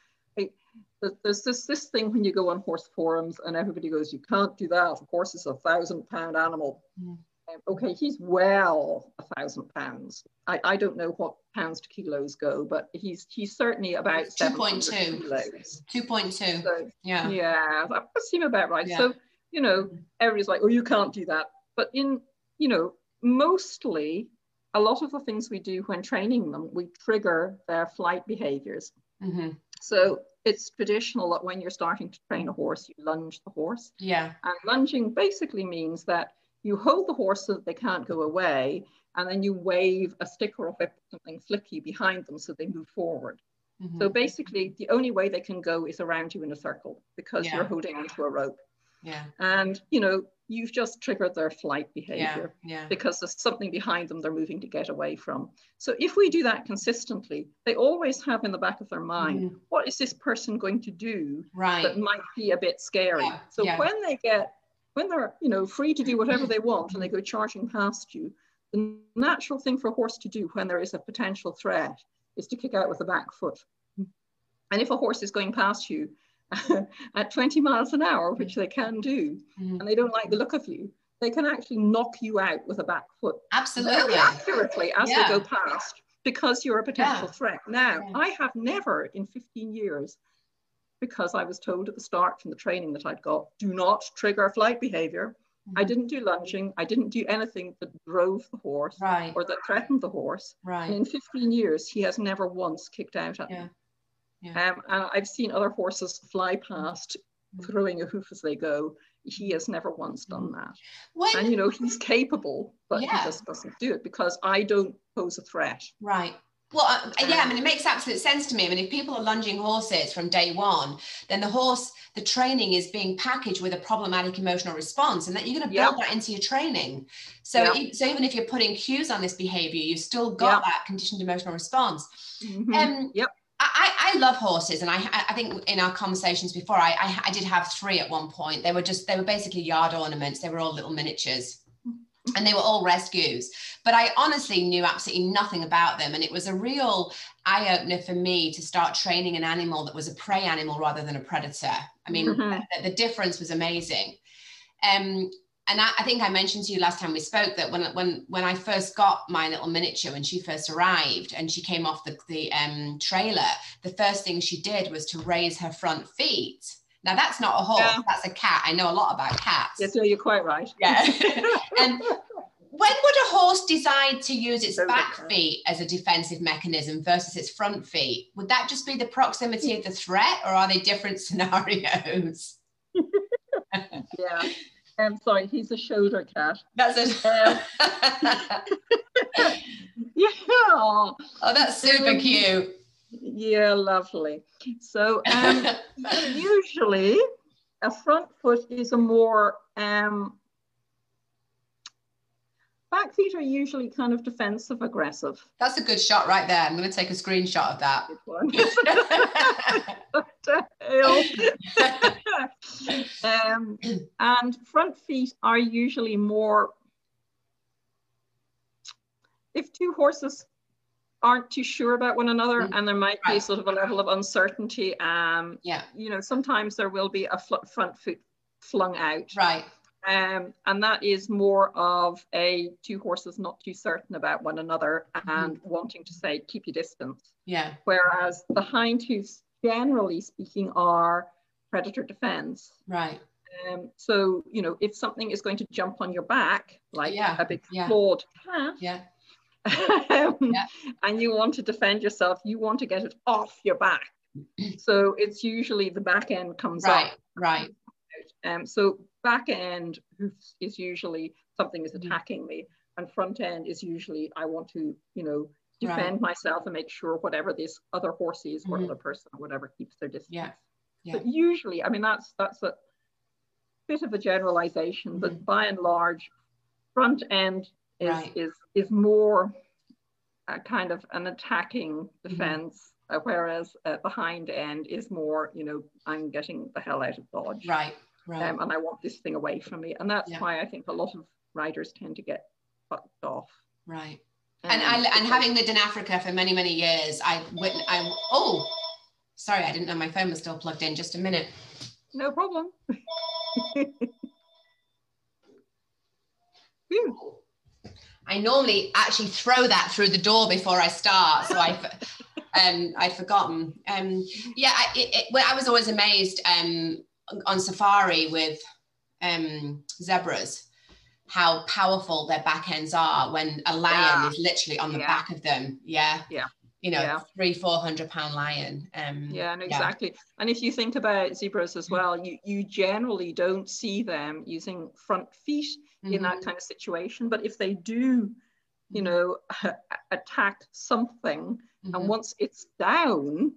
There's this this thing when you go on horse forums and everybody goes, you can't do that. A horse is a thousand pound animal. Mm. Um, okay, he's well a thousand pounds. I, I don't know what pounds to kilos go, but he's he's certainly about 2.2. kilos. 2.2. So, Yeah. yeah, that would seem about right. Yeah. So, you know, everybody's like, oh, you can't do that. But in, you know, mostly a lot of the things we do when training them, we trigger their flight behaviors. hmm So it's traditional that when you're starting to train a horse, you lunge the horse. Yeah. And lunging basically means that you hold the horse so that they can't go away, and then you wave a stick or a whip or something flicky behind them so they move forward. Mhm. So basically, the only way they can go is around you in a circle because Yeah. you're holding onto a rope. Yeah. And, you know, you've just triggered their flight behavior Yeah. because there's something behind them they're moving to get away from. So if we do that consistently, they always have in the back of their mind, Mhm. what is this person going to do Right. that might be a bit scary? Yeah, So yeah. when they get, when they're, you know, free to do whatever they want and they go charging past you, the natural thing for a horse to do when there is a potential threat is to kick out with the back foot. And if a horse is going past you at 20 miles an hour, which they can do, Mhm. and they don't like the look of you, they can actually knock you out with a back foot Absolutely. accurately as Yeah. they go past because you're a potential Yeah. threat. Now, Yeah. I have never in 15 years, because I was told at the start from the training that I'd got, do not trigger flight behavior. I Mhm. didn't do lunging. I didn't do anything that drove the horse Right. or that threatened the horse. And Right. in 15 years, he has never once kicked out at me. Yeah. Um, and I've seen other horses fly past, Mhm. throwing a hoof as they go. He has never once Mm-hmm. done that. When And you know, he's capable, but Yeah. he just doesn't do it because I don't pose a threat. Right. Well, uh, yeah, I mean, it makes absolute sense to me. I mean, if people are lunging horses from day one, then the horse, the training is being packaged with a problematic emotional response, and that you're going to build that into your training. So, e- so even if you're putting cues on this behavior, you've still got that conditioned emotional response. Um, Yep. I, I love horses, and I I think in our conversations before, I, I I did have three at one point. They were just they were basically yard ornaments. They were all little miniatures, and they were all rescues. But I honestly knew absolutely nothing about them, and it was a real eye opener for me to start training an animal that was a prey animal rather than a predator. I mean, Mhm. the, the difference was amazing. Um, and I, I think I mentioned to you last time we spoke that when when when I first got my little miniature when she first arrived and she came off the the um, trailer, the first thing she did was to raise her front feet. Now that's not a horse, Yeah. that's a cat. I know a lot about cats. Yes, no, you're quite right. Yeah. and when would a horse decide to use its back feet as a defensive mechanism versus its front feet? Would that just be the proximity of the threat, or are they different scenarios? yeah. I'm sorry, he's a shoulder cat. That's it. Um, yeah. oh, that's super Um, cute. Yeah, lovely. So um, usually a front foot is a more um, back feet are usually kind of defensive aggressive. that's a good shot right there. I'm going to take a screenshot of that. Good one. What the hell? um, and front feet are usually more if two horses aren't too sure about one another Mm. and there might be sort of a level of uncertainty um yeah, you know sometimes there will be a fl- front foot flung out right. Um, and that is more of a two horses not too certain about one another and wanting to say keep your distance Yeah, whereas the hind hoofs generally speaking are predator defense right. um, so you know if something is going to jump on your back like Yeah, a big yeah. clawed cat Yeah, um, Yeah. and you want to defend yourself, you want to get it off your back. so it's usually the back end comes right, up. right. Um, so back end is usually something is Mhm. attacking me, and front end is usually I want to, you know, Right. defend myself and make sure whatever this other horse is or Mhm. other person or whatever keeps their distance. Yeah, yeah. But usually, I mean, that's that's a bit of a generalization, Mhm. but by and large, front end is Right. is is more a kind of an attacking Mm-hmm. defense, uh, whereas uh, the hind end is more, you know, I'm getting the hell out of dodge, Right, right. um, and I want this thing away from me, and that's Yeah. why I think a lot of riders tend to get fucked off. right. And um, I and having lived in Africa for many many years, I wit- I oh, sorry, I didn't know my phone was still plugged in. Just a minute. no problem. I normally actually throw that through the door before I start. So I, um, I'd forgotten. Um, yeah, I, it, it, well, I was always amazed um, on safari with um, zebras how powerful their back ends are when a lion yeah. is literally on the yeah. back of them. Yeah. Yeah. You know, yeah. three, four hundred pound lion. Um, yeah, and exactly. And if you think about zebras as well, you, you generally don't see them using front feet mm-hmm. in that mm-hmm. kind of situation. But if they do, you mm-hmm. know, attack something, mm-hmm. and once it's down,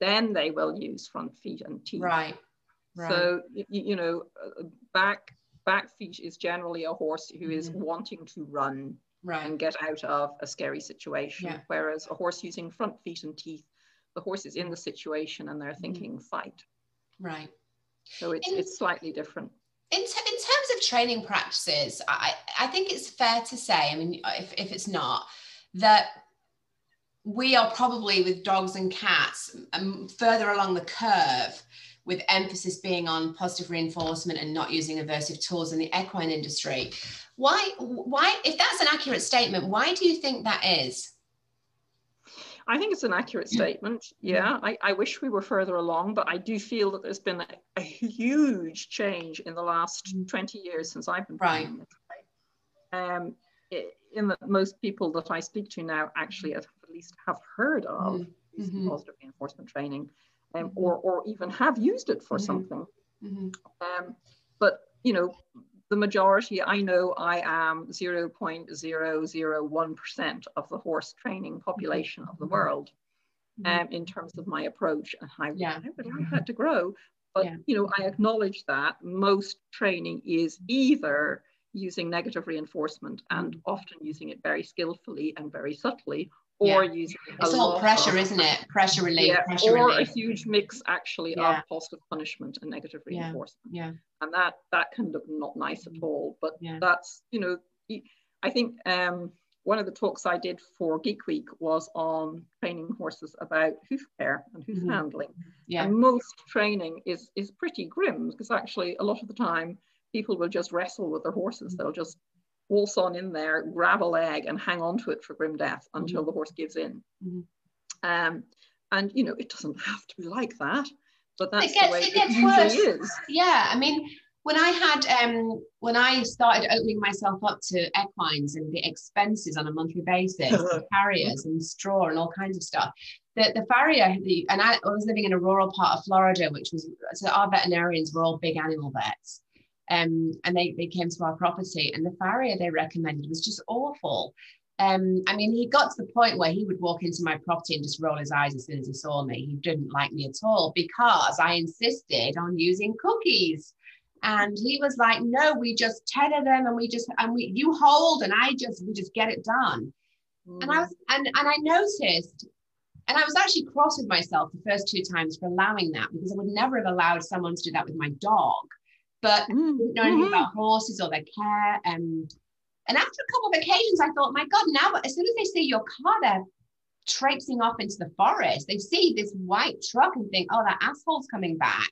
then they will use front feet and teeth. Right. Right. So you, you know, uh, back back feet is generally a horse who is mm-hmm. wanting to run right. and get out of a scary situation. Yeah. Whereas a horse using front feet and teeth, the horse is in the situation and they're mm-hmm. thinking mm-hmm. fight. Right. So it's, in, it's slightly different. In, t- in terms of training practices, I, I think it's fair to say, I mean, if, if it's not, that we are probably with dogs and cats um, further along the curve with emphasis being on positive reinforcement and not using aversive tools in the equine industry. Why, why, if that's an accurate statement, why do you think that is? I think it's an accurate statement. Yeah, I, I wish we were further along, but I do feel that there's been a, a huge change in the last mm. 20 years since I've been right. Um, in that most people that I speak to now actually at least have heard of mm-hmm. positive reinforcement training um, mm-hmm. or, or even have used it for mm-hmm. something. Mm-hmm. Um, but, you know, the majority, I know I am 0.001% of the horse training population of the world um, in terms of my approach and how yeah. I would like that to grow. But, yeah. you know, I acknowledge that most training is either using negative reinforcement and often using it very skillfully and very subtly, or yeah. using it's all pressure, of, isn't it? Pressure relief, yeah, pressure or relief. a huge mix actually yeah. of positive punishment and negative reinforcement. Yeah. And that that can look not nice at all. But that's you know, I think um, one of the talks I did for Geek Week was on training horses about hoof care and hoof mm-hmm. handling. Yeah. And most training is is pretty grim because actually a lot of the time people will just wrestle with their horses. Mm-hmm. They'll just waltz on in there, grab a leg, and hang on to it for grim death until mm-hmm. the horse gives in. Mm-hmm. Um, and you know, it doesn't have to be like that, but that's it gets, the way it, gets it worse. is. Yeah, I mean, when I had um, when I started opening myself up to equines and the expenses on a monthly basis, carriers and straw and all kinds of stuff. The, the farrier, the, and I, I was living in a rural part of Florida, which was so our veterinarians were all big animal vets um, and they, they came to our property and the farrier they recommended was just awful. Um, I mean, he got to the point where he would walk into my property and just roll his eyes as soon as he saw me. He didn't like me at all because I insisted on using cookies. And he was like, no, we just tether them and we just, and we, you hold and I just, we just get it done. Mm. And I was, and, and I noticed, and I was actually cross with myself the first two times for allowing that because I would never have allowed someone to do that with my dog but mm. didn't know anything mm-hmm. about horses or their care. Um, and after a couple of occasions, I thought, my God, now as soon as they see your car, they're traipsing off into the forest. They see this white truck and think, oh, that asshole's coming back.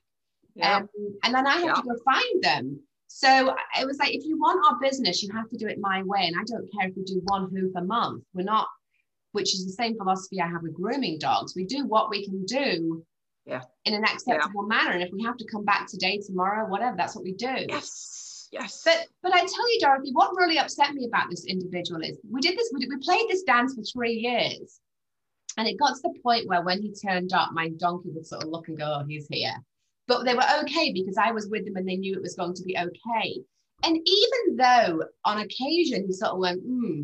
Yeah. Um, and then I have yeah. to go find them. So it was like, if you want our business, you have to do it my way. And I don't care if we do one hoof a month. We're not, which is the same philosophy I have with grooming dogs. We do what we can do yeah. in an acceptable yeah. manner. And if we have to come back today, tomorrow, whatever, that's what we do. Yes. Yes. But but I tell you, Dorothy, what really upset me about this individual is we did this, we, did, we played this dance for three years. And it got to the point where when he turned up, my donkey would sort of look and go, oh, he's here. But they were okay because I was with them and they knew it was going to be okay. And even though on occasion he sort of went, hmm,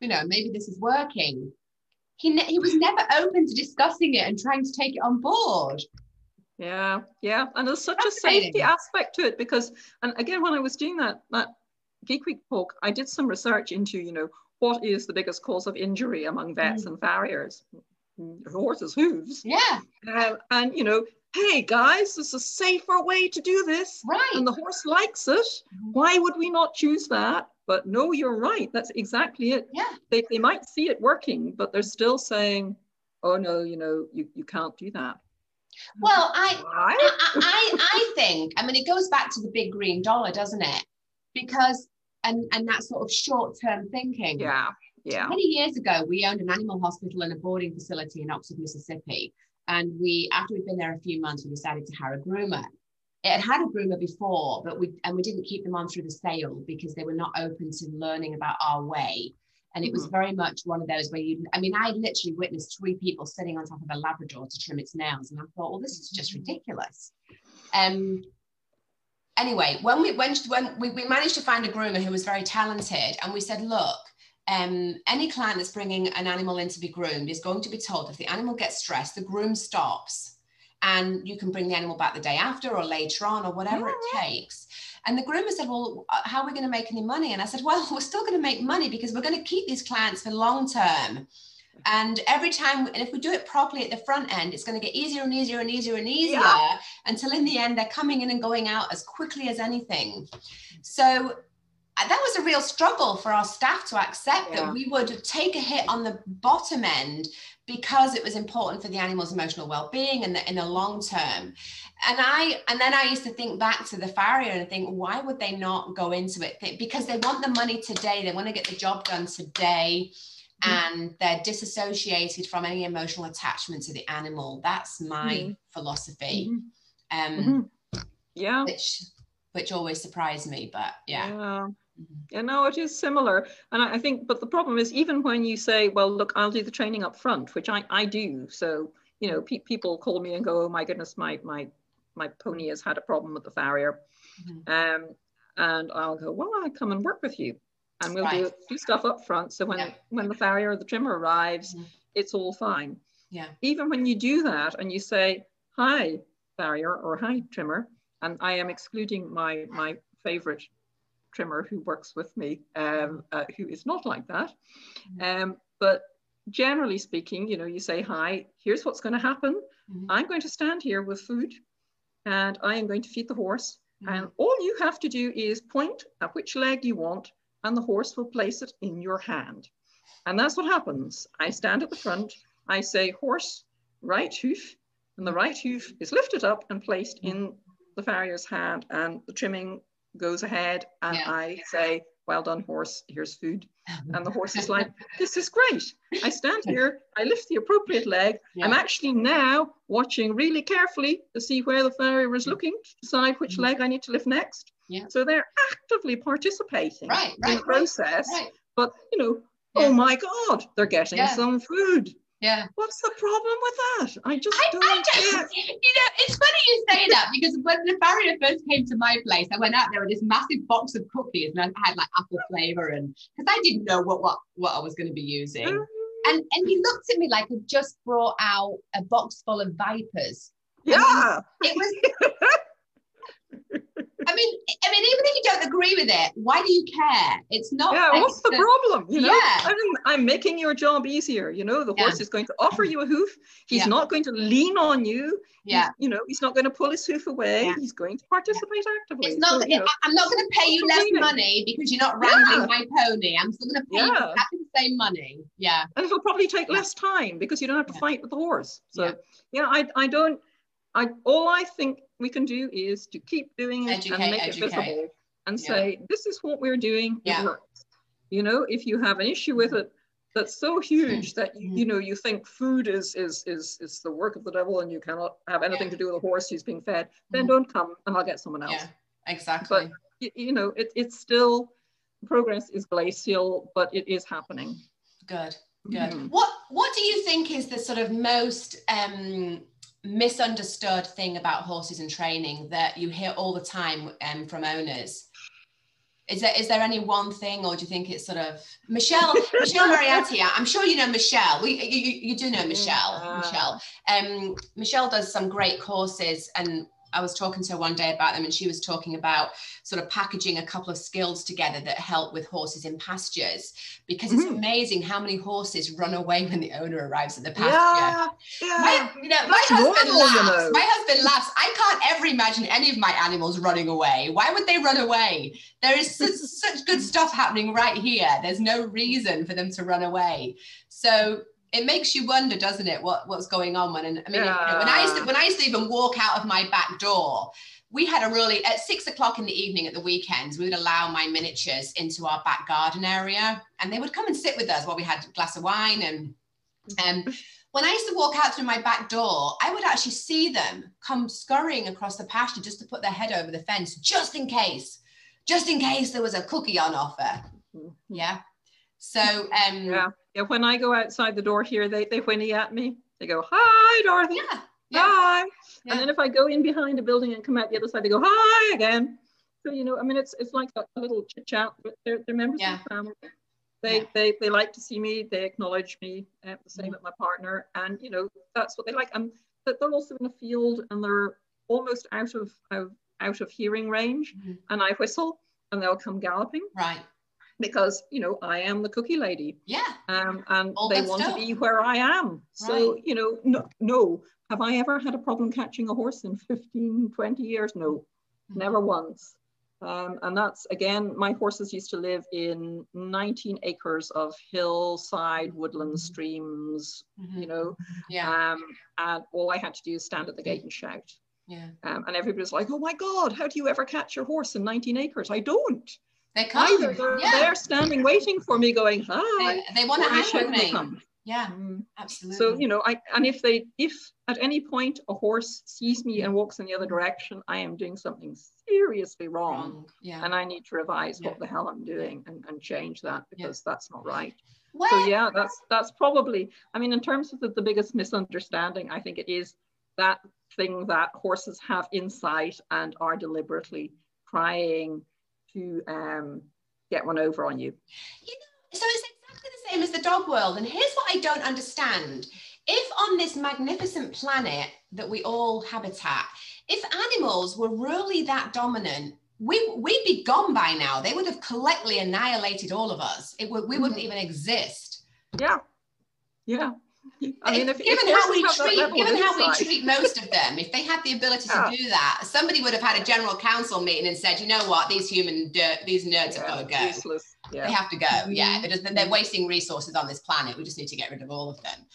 you know, maybe this is working, he, ne- he was never open to discussing it and trying to take it on board. Yeah, yeah, and there's such a safety aspect to it because, and again, when I was doing that that Geek Week talk, I did some research into, you know, what is the biggest cause of injury among vets mm. and farriers? Horses' hooves. Yeah. Uh, and you know, hey guys, there's a safer way to do this. Right. And the horse likes it. Mm-hmm. Why would we not choose that? But no, you're right. That's exactly it. Yeah. They, they might see it working, but they're still saying, oh no, you know, you, you can't do that. Well, I, I, I, I think, I mean, it goes back to the big green dollar, doesn't it? Because and and that sort of short-term thinking. Yeah. Yeah. Many years ago, we owned an animal hospital and a boarding facility in Oxford, Mississippi. And we, after we'd been there a few months, we decided to hire a groomer. It had had a groomer before, but we and we didn't keep them on through the sale because they were not open to learning about our way. And it was Mhm. very much one of those where you, I mean, I literally witnessed three people sitting on top of a Labrador to trim its nails. And I thought, well, this is just ridiculous. Um, anyway, when we when, when we, we managed to find a groomer who was very talented, and we said, look, um, any client that's bringing an animal in to be groomed is going to be told if the animal gets stressed, the groom stops, and you can bring the animal back the day after or later on or whatever it takes. And the groomer said, Well, uh, how are we going to make any money? And I said, Well, we're still going to make money because we're going to keep these clients for long term. And every time, and if we do it properly at the front end, it's going to get easier and easier and easier and easier Yeah. until in the end they're coming in and going out as quickly as anything. So uh, that was a real struggle for our staff to accept Yeah. that we would take a hit on the bottom end because it was important for the animal's emotional well-being and the, in the long term and i and then i used to think back to the farrier and think why would they not go into it because they want the money today they want to get the job done today Mhm. and they're disassociated from any emotional attachment to the animal that's my Mhm. philosophy Mhm. um Mhm. Yeah. which which always surprised me but yeah Yeah. Mhm. Yeah, no, it is similar. And I, I think, but the problem is even when you say, well, look, I'll do the training up front, which I, I do. So, you know, pe- people call me and go, oh my goodness, my, my, my pony has had a problem with the farrier. Mhm. Um, and I'll go, well, I'll come and work with you. And we'll do, Right. do stuff up front. So when, Yeah. when the farrier or the trimmer arrives, Mhm. it's all fine. yeah Even when you do that and you say, hi, farrier or hi, trimmer, and I am excluding my, my favorite trimmer who works with me, um, uh, who is not like that. Um, but generally speaking, you know, you say, hi, here's what's going to happen. Mhm. I'm going to stand here with food and I am going to feed the horse. Mhm. And all you have to do is point at which leg you want, and the horse will place it in your hand. And that's what happens. I stand at the front, I say, horse, right hoof, and the right hoof is lifted up and placed in the farrier's hand, and the trimming goes ahead, and Yeah. I say, well done, horse, here's food. And the horse is like, this is great. I stand here, I lift the appropriate leg. I'm actually now watching really carefully to see where the farrier is looking to decide which Mhm. leg I need to lift next. Yeah. So they're actively participating right in right the right, process. right. But, you know, Yeah. oh my God, they're getting Yeah. some food. Yeah What's the problem with that? I just I, don't I get. you know, it's funny you say that because when the farrier first came to my place, I went out there with this massive box of cookies and I had like apple flavor and because I didn't know what, what what I was going to be using. Um, And and he looked at me like I'd just brought out a box full of vipers. Yeah. It was. I mean, I mean, even if you don't agree with it, why do you care? It's not. Yeah, like what's the problem? You know, Yeah. I'm, I'm making your job easier. You know, the Yeah. horse is going to offer you a hoof. He's Yeah. not going to lean on you. Yeah. He's- you know, he's not going to pull his hoof away. Yeah. He's going to participate actively. It's not. So, that you know, I'm not going to pay you less money because you're not wrangling my pony. I'm still going to pay you exactly the same money. Yeah. and it'll probably take less time because you don't have to fight with the horse. So, Yeah. yeah, I, I don't. I all I think we can do is to keep doing it Educate, and make educate. it visible and Yeah. say this is what we're doing. Yeah. It works. You know, if you have an issue with it that's so huge that you, you know you think food is is is is the work of the devil and you cannot have anything Yeah. to do with a horse who's being fed, then Mhm. don't come and I'll get someone else. Yeah. Exactly. You, you know, it, it's still progress is glacial, but it is happening. Good. Good. Mhm. What What do you think is the sort of most um, misunderstood thing about horses and training that you hear all the time um, from owners? Is there is there any one thing, or do you think it's sort of Michelle Michelle Mariatti? I'm sure you know Michelle. We you, you, you do know Michelle. Michelle. Um, Michelle does some great courses, and I was talking to her one day about them, and she was talking about sort of packaging a couple of skills together that help with horses in pastures, because it's Mhm. amazing how many horses run away when the owner arrives at the pasture. Yeah, yeah. My, you know, my husband normal, you laughs. know. My husband laughs. I can't ever imagine any of my animals running away. Why would they run away? There is such, such good stuff happening right here. There's no reason for them to run away. So it makes you wonder, doesn't it, what, what's going on when? And I mean, you know, when I used to, when I used to even walk out of my back door, we had a really at six o'clock in the evening at the weekends we would allow my miniatures into our back garden area and they would come and sit with us while we had a glass of wine and and um, when I used to walk out through my back door, I would actually see them come scurrying across the pasture just to put their head over the fence, just in case, just in case there was a cookie on offer. Mm-hmm. Yeah. So um yeah, yeah. When I go outside the door here, they they whinny at me. They go, "Hi, Dorothy." Yeah. yeah. Hi. Yeah. And then if I go in behind a building and come out the other side, they go, "Hi" again. So you know, I mean, it's it's like a, little chit chat. But they're, they're members yeah. of the family. They, they they like to see me. They acknowledge me. Uh, the same mm-hmm. with my partner, and you know that's what they like. And but they're also in a field, and they're almost out of out, out of hearing range. Mm-hmm. And I whistle, and they'll come galloping. Right because you know I am the cookie lady. Yeah. Um, and All they want to be where I am. So right. you know, no, no. Have I ever had a problem catching a horse in 15, 20 years? No, mm-hmm. never once. Um, and that's again, my horses used to live in 19 acres of hillside, woodland, mm-hmm. streams, mm-hmm. you know. Yeah. Um, and all I had to do is stand at the gate and shout. Yeah. Um, and everybody's like, oh my God, how do you ever catch your horse in 19 acres? I don't. They come. They're, yeah. they're standing waiting for me, going, hi. They, they want to hang with me. Come. Yeah, mm. absolutely. So you know, I and if they if at any point a horse sees me and walks in the other direction, I am doing something seriously wrong, wrong. Yeah. and I need to revise yeah. what the hell I'm doing and, and change that because yeah. that's not right. Well, so yeah, that's that's probably. I mean, in terms of the, the biggest misunderstanding, I think it is that thing that horses have insight and are deliberately trying to um, get one over on you. You know, so it's exactly the same as the dog world. And here's what I don't understand. If on this magnificent planet that we all habitat, if animals were really that dominant, we, we'd be gone by now. They would have collectively annihilated all of us. It would, we wouldn't even exist. Yeah. Yeah. I mean, if, given if how we treat, given how we treat most of them, if they had the ability to do that, somebody would have had a general council meeting and said, you know what, these human dirt, these nerds yeah, have got to go. Useless. Yeah. They have to go. Mm-hmm. Yeah, they're, just, they're wasting resources on this planet. We just need to get rid of all of them.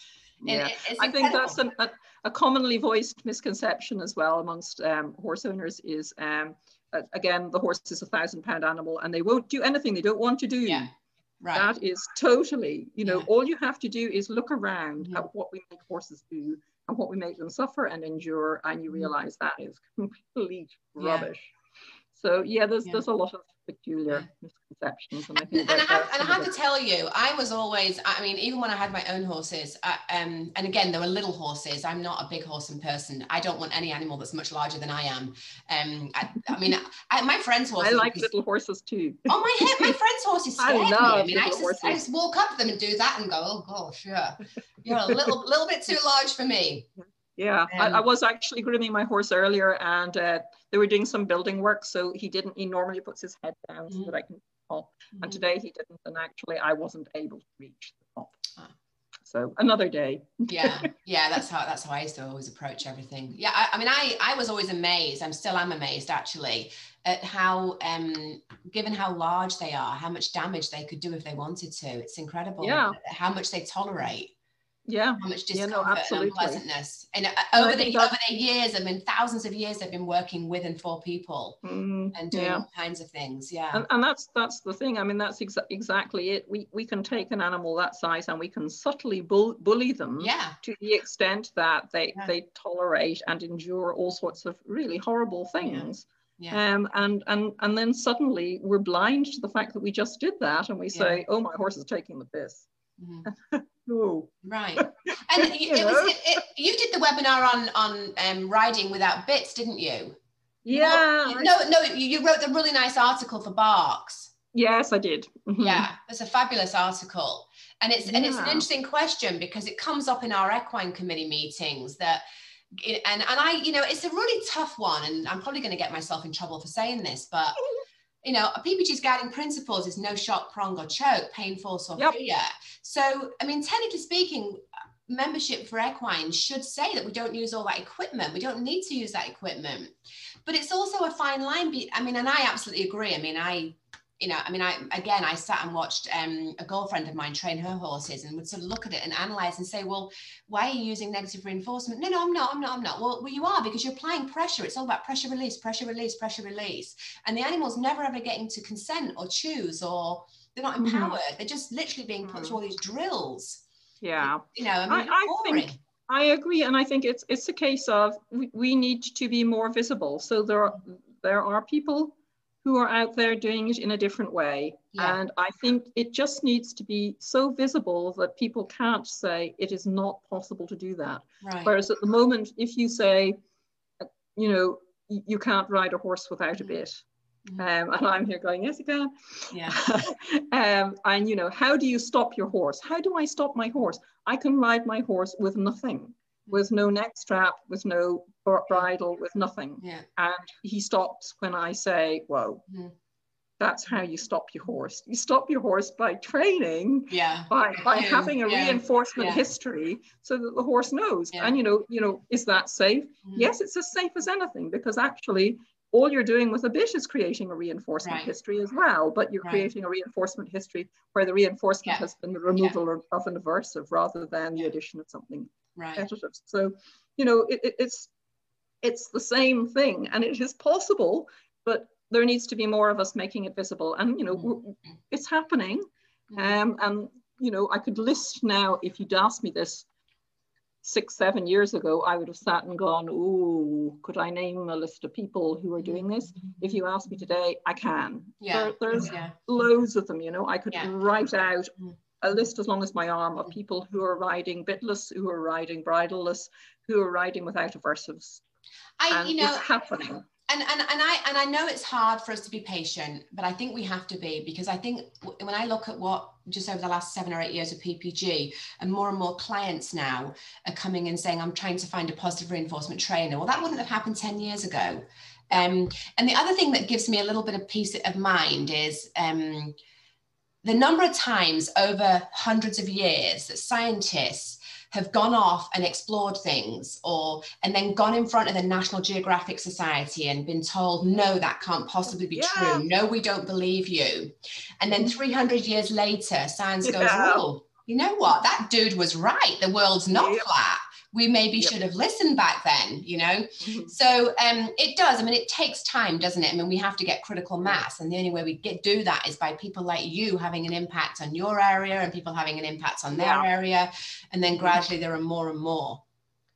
Yeah. I think that's an, a, a, commonly voiced misconception as well amongst um, horse owners is, um, again, the horse is a thousand pound animal and they won't do anything they don't want to do. Yeah. Right. That is totally, you know, yeah. all you have to do is look around mm-hmm. at what we make horses do and what we make them suffer and endure, and you mm-hmm. realize that is complete rubbish. So yeah, there's yeah. there's a lot of peculiar misconceptions, and I think. And, I have, and I have to tell you, I was always, I mean, even when I had my own horses, I, um, and again, they were little horses. I'm not a big horse in person. I don't want any animal that's much larger than I am. Um, I, I mean, I, my friend's horses. I like little horses too. Oh my, my friend's horses scared I love me. I mean, I just, I just walk up to them and do that and go, oh gosh, yeah, you're a little, little bit too large for me. Yeah, I, I, was actually grooming my horse earlier, and uh, they were doing some building work. So he didn't. He normally puts his head down so that I can top. Mm-hmm. And today he didn't, and actually I wasn't able to reach the top. Ah. So another day. yeah, yeah, that's how that's how I used to always approach everything. Yeah, I, I, mean, I I was always amazed. I'm still am amazed actually at how, um, given how large they are, how much damage they could do if they wanted to. It's incredible. Yeah. How much they tolerate yeah how much discomfort yeah, no, and unpleasantness and uh, over the over the years i mean thousands of years they've been working with and for people mm, and doing yeah. all kinds of things yeah and, and that's that's the thing i mean that's exa- exactly it we we can take an animal that size and we can subtly bull- bully them yeah to the extent that they yeah. they tolerate and endure all sorts of really horrible things yeah. Um, and and and then suddenly we're blind to the fact that we just did that, and we say, "Oh, my horse is taking the piss." Mm-hmm. no. Right. And it, it was, it, it, you did the webinar on on um, riding without bits, didn't you? Yeah. You, no, no, you, you wrote the really nice article for Barks. Yes, I did. Mm-hmm. Yeah, it's a fabulous article, and it's yeah. and it's an interesting question because it comes up in our equine committee meetings that. And, and I, you know, it's a really tough one, and I'm probably going to get myself in trouble for saying this, but you know, a PPG's guiding principles is no shock, prong, or choke, pain, force, or yep. fear. So, I mean, technically speaking, membership for equine should say that we don't use all that equipment. We don't need to use that equipment. But it's also a fine line. I mean, and I absolutely agree. I mean, I you know, I mean, I again, I sat and watched um, a girlfriend of mine train her horses and would sort of look at it and analyze and say, well, why are you using negative reinforcement? No, no, I'm not, I'm not, I'm not. Well, well, you are because you're applying pressure. It's all about pressure release, pressure release, pressure release. And the animal's never ever getting to consent or choose or they're not mm-hmm. empowered. Mm-hmm. They're just literally being put mm-hmm. through all these drills. Yeah. You know, I mean, I, I think I agree, and I think it's it's a case of we, we need to be more visible. So there are there are people who are out there doing it in a different way. Yeah. And I think it just needs to be so visible that people can't say it is not possible to do that. Right. Whereas at the moment, if you say, you know, you can't ride a horse without a bit. Mm-hmm. Um, and I'm here going, yes, you can. Yeah. um, and you know, how do you stop your horse? How do I stop my horse? I can ride my horse with nothing with no neck strap, with no bridle, with nothing. Yeah. And he stops when I say, whoa. Mm. That's how you stop your horse. You stop your horse by training, yeah. by, by having a yeah. reinforcement yeah. history so that the horse knows. Yeah. And you know, you know, is that safe? Mm. Yes, it's as safe as anything because actually all you're doing with a bit is creating a reinforcement right. history as well, but you're right. creating a reinforcement history where the reinforcement has been the removal of an aversive rather than the addition of something right. So, you know, it, it, it's it's the same thing, and it is possible, but there needs to be more of us making it visible. And you know, mm-hmm. it's happening. Mm-hmm. Um, and you know, I could list now if you'd asked me this six, seven years ago, I would have sat and gone, "Oh, could I name a list of people who are doing this?" If you ask me today, I can. Yeah. There, there's yeah. loads of them. You know, I could yeah. write out mm-hmm a list as long as my arm of people who are riding bitless, who are riding bridleless, who are riding without aversives. I, and you know, it's happening. And, and, and I and I know it's hard for us to be patient, but I think we have to be because I think when I look at what just over the last seven or eight years of PPG, and more and more clients now are coming and saying, "I'm trying to find a positive reinforcement trainer." Well, that wouldn't have happened ten years ago. Um, and the other thing that gives me a little bit of peace of mind is. Um, the number of times over hundreds of years that scientists have gone off and explored things or and then gone in front of the national geographic society and been told no that can't possibly be yeah. true no we don't believe you. And then 300 years later science goes oh you know what? That dude was right. The world's not yep. flat we maybe yep. should have listened back then you know mm-hmm. so um, it does i mean it takes time doesn't it i mean we have to get critical mass and the only way we get do that is by people like you having an impact on your area and people having an impact on their yeah. area and then mm-hmm. gradually there are more and more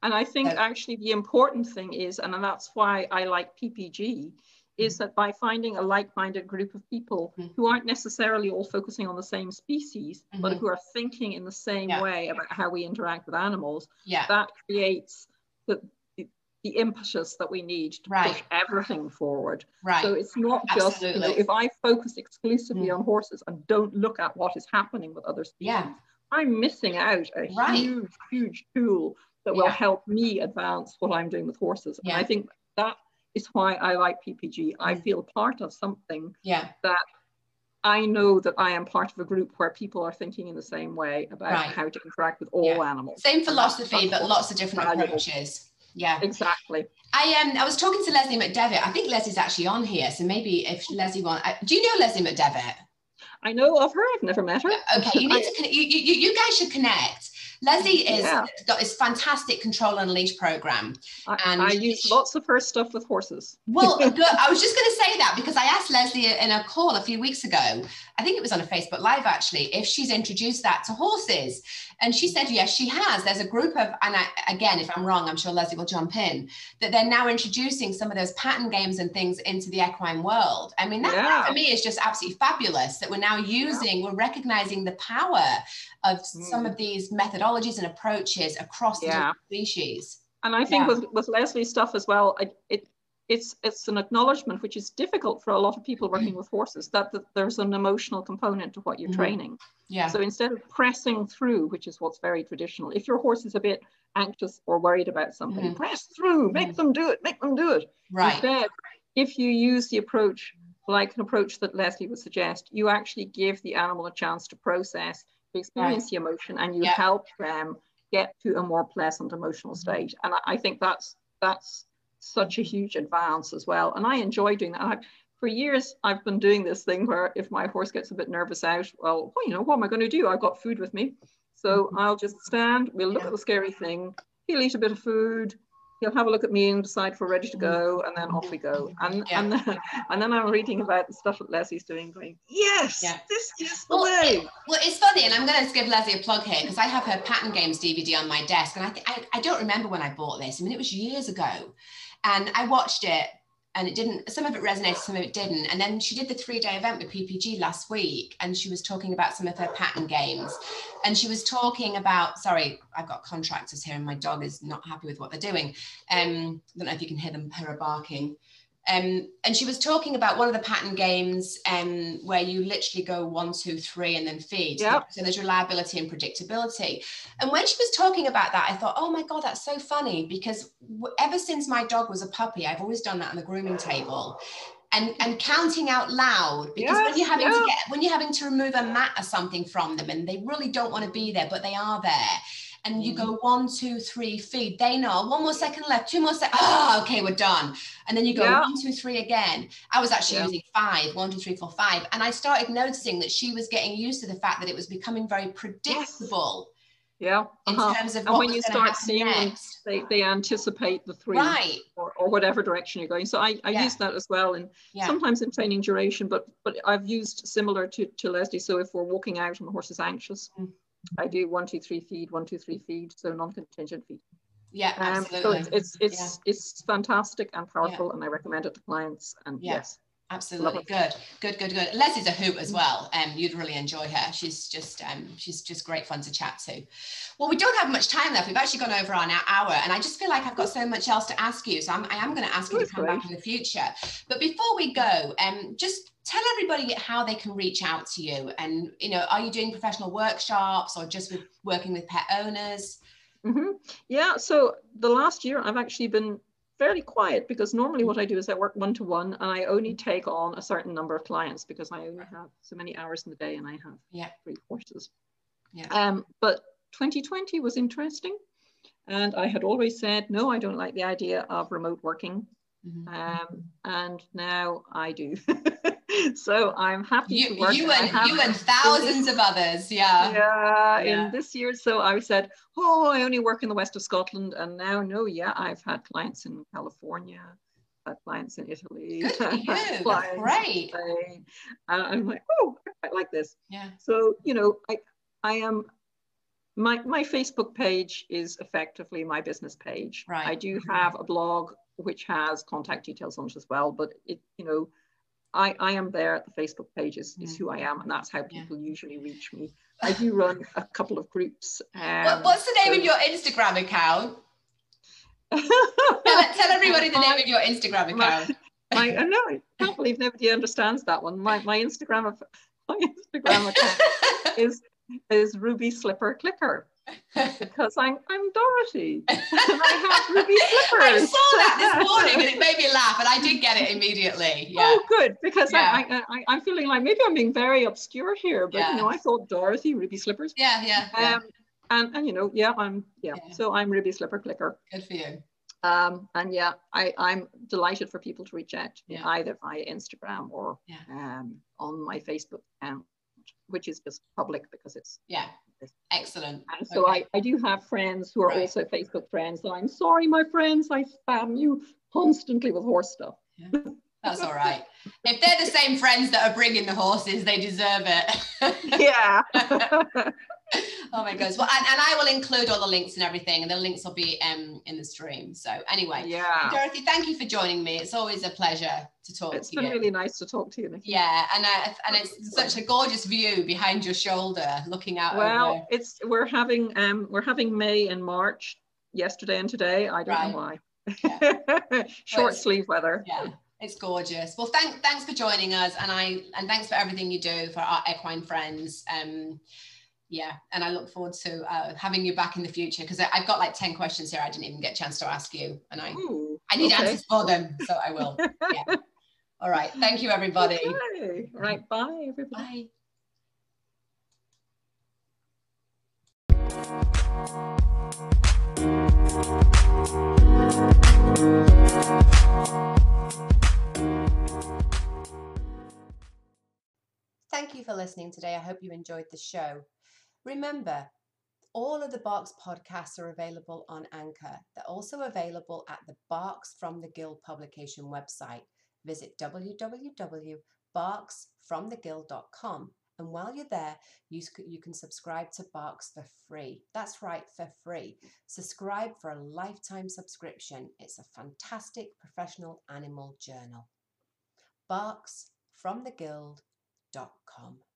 and i think actually the important thing is and that's why i like ppg is that by finding a like-minded group of people mm-hmm. who aren't necessarily all focusing on the same species, mm-hmm. but who are thinking in the same yeah. way about how we interact with animals, yeah. that creates the, the impetus that we need to right. push everything forward. Right. So it's not just, you know, if I focus exclusively mm. on horses and don't look at what is happening with other species, yeah. I'm missing out a right. huge, huge tool that will help me advance what I'm doing with horses. And I think that is why I like PPG. I feel part of something yeah. that I know that I am part of a group where people are thinking in the same way about right. how to interact with all yeah. animals. Same philosophy, but lots of different valuable. approaches. Yeah, exactly. I um I was talking to Leslie McDevitt. I think Leslie's actually on here, so maybe if Leslie wants, do you know Leslie McDevitt? I know of her. I've never met her. Okay, you need to you, you, you guys should connect Leslie is yeah. got this fantastic Control Unleashed program. And I, I use lots of her stuff with horses. well, I was just going to say that because I asked Leslie in a call a few weeks ago, I think it was on a Facebook Live actually, if she's introduced that to horses. And she said, yes, she has. There's a group of, and I, again, if I'm wrong, I'm sure Leslie will jump in, that they're now introducing some of those pattern games and things into the equine world. I mean, that, yeah. that for me is just absolutely fabulous that we're now using, yeah. we're recognizing the power of mm. some of these methodologies and approaches across yeah. the species. And I think with, with Leslie's stuff as well, it, it it's it's an acknowledgement which is difficult for a lot of people working with horses that, that there's an emotional component to what you're mm-hmm. training yeah so instead of pressing through which is what's very traditional if your horse is a bit anxious or worried about something mm-hmm. press through make mm-hmm. them do it make them do it right instead if you use the approach like an approach that leslie would suggest you actually give the animal a chance to process to experience the emotion and you help them get to a more pleasant emotional mm-hmm. state and I, I think that's that's such a huge advance as well. And I enjoy doing that. I, for years I've been doing this thing where if my horse gets a bit nervous out, well, you know, what am I going to do? I've got food with me. So mm-hmm. I'll just stand, we'll look yeah. at the scary thing, he'll eat a bit of food, he'll have a look at me and decide if we're ready to mm. go, and then off we go. And yeah. and, then, and then I'm reading about the stuff that Leslie's doing, going, yes, yeah. this is the well, way. It, well, it's funny, and I'm going to give Leslie a plug here because I have her pattern games DVD on my desk, and I, th- I I don't remember when I bought this. I mean, it was years ago, and I watched it and it didn't some of it resonated some of it didn't. And then she did the three day event with ppg last week and she was talking about some of her pattern games. And she was talking about sorry i've got contractors here and my dog is not happy with what they're doing. Um i don't know if you can hear them her barking um, and she was talking about one of the pattern games um, where you literally go one, two, three, and then feed. Yep. So there's reliability and predictability. And when she was talking about that, I thought, oh my God, that's so funny because ever since my dog was a puppy, I've always done that on the grooming table. And, and counting out loud because yes, when you're having yeah. to get when you're having to remove a mat or something from them and they really don't want to be there but they are there and you go mm. one, two, three, feed. They know one more second left, two more seconds. Oh, okay, we're done. And then you go yeah. one, two, three again. I was actually yeah. using five, one, two, three, four, five. And I started noticing that she was getting used to the fact that it was becoming very predictable. Yes. Yeah. Uh-huh. In terms of and when you start seeing them, they, they anticipate the three right. or, or whatever direction you're going. So I, I yeah. use that as well. And sometimes in training duration, but but I've used similar to, to Leslie. So if we're walking out and the horse is anxious, mm I do one, two, three feed, one, two, three feed, so non-contingent feed. Yeah, absolutely. Um, so it's it's it's, yeah. it's fantastic and powerful, yeah. and I recommend it to clients. And yeah. yes, absolutely good, good, good, good. Leslie's a hoot as well. Um, you'd really enjoy her. She's just um, she's just great fun to chat to. Well, we don't have much time left. We've actually gone over our hour, and I just feel like I've got so much else to ask you. So I'm, I am going to ask you to come great. back in the future. But before we go, um, just tell everybody how they can reach out to you and you know are you doing professional workshops or just with working with pet owners mm-hmm. yeah so the last year i've actually been fairly quiet because normally what i do is i work one-to-one and i only take on a certain number of clients because i only have so many hours in the day and i have yeah. three courses yeah. um, but 2020 was interesting and i had always said no i don't like the idea of remote working mm-hmm. um, and now i do so I'm happy you, to work. You and you and thousands this, of others, yeah. yeah. yeah. in this year. So I said, oh, I only work in the west of Scotland, and now no, yeah, I've had clients in California, had clients in Italy, Good for you. That's great. And I'm like, oh, I like this. Yeah. So you know, I I am. My, my Facebook page is effectively my business page. Right. I do have a blog which has contact details on it as well, but it, you know, I, I am there. At the Facebook page is, is who I am, and that's how people yeah. usually reach me. I do run a couple of groups. Um, What's the name so... of your Instagram account? tell, tell, everybody the name of your Instagram account. My, my, I know, I can't believe nobody understands that one. My, my Instagram my Instagram account is is Ruby Slipper Clicker because I'm I'm Dorothy and I have ruby slippers. I saw that this morning and it made me laugh, and I did get it immediately. Yeah. Oh, good because yeah. I, I, am feeling like maybe I'm being very obscure here, but yeah. you know I thought Dorothy ruby slippers. Yeah, yeah. yeah. Um, and and you know yeah I'm yeah, yeah. so I'm ruby slipper clicker. Good for you. Um, and yeah, I, I'm delighted for people to reach out to me either via Instagram or um, on my Facebook account, which is just public because it's yeah Excellent. And so okay. I, I do have friends who are right. also Facebook friends. So I'm sorry, my friends, I spam you constantly with horse stuff. Yeah. That's all right. If they're the same friends that are bringing the horses, they deserve it. yeah. oh my goodness. Well, and, and I will include all the links and everything, and the links will be um in the stream. So anyway, yeah. Dorothy, thank you for joining me. It's always a pleasure to talk it's to you. It's been really nice to talk to you. Nikki. Yeah, and uh, and it's such a gorgeous view behind your shoulder, looking out. Well, over... it's we're having um we're having May and March yesterday and today. I don't right. know why. Yeah. Short sleeve weather. Yeah. It's gorgeous. Well, thank, thanks for joining us, and I and thanks for everything you do for our equine friends. Um, yeah and i look forward to uh, having you back in the future because i've got like 10 questions here i didn't even get a chance to ask you and i Ooh, i need okay. answers for them so i will yeah all right thank you everybody okay. right bye everybody bye Thank you for listening today. I hope you enjoyed the show. Remember, all of the Barks podcasts are available on Anchor. They're also available at the Barks from the Guild publication website. Visit www.barksfromtheguild.com. And while you're there, you, you can subscribe to Barks for free. That's right, for free. Subscribe for a lifetime subscription. It's a fantastic professional animal journal. Barks from the Barksfromtheguild.com.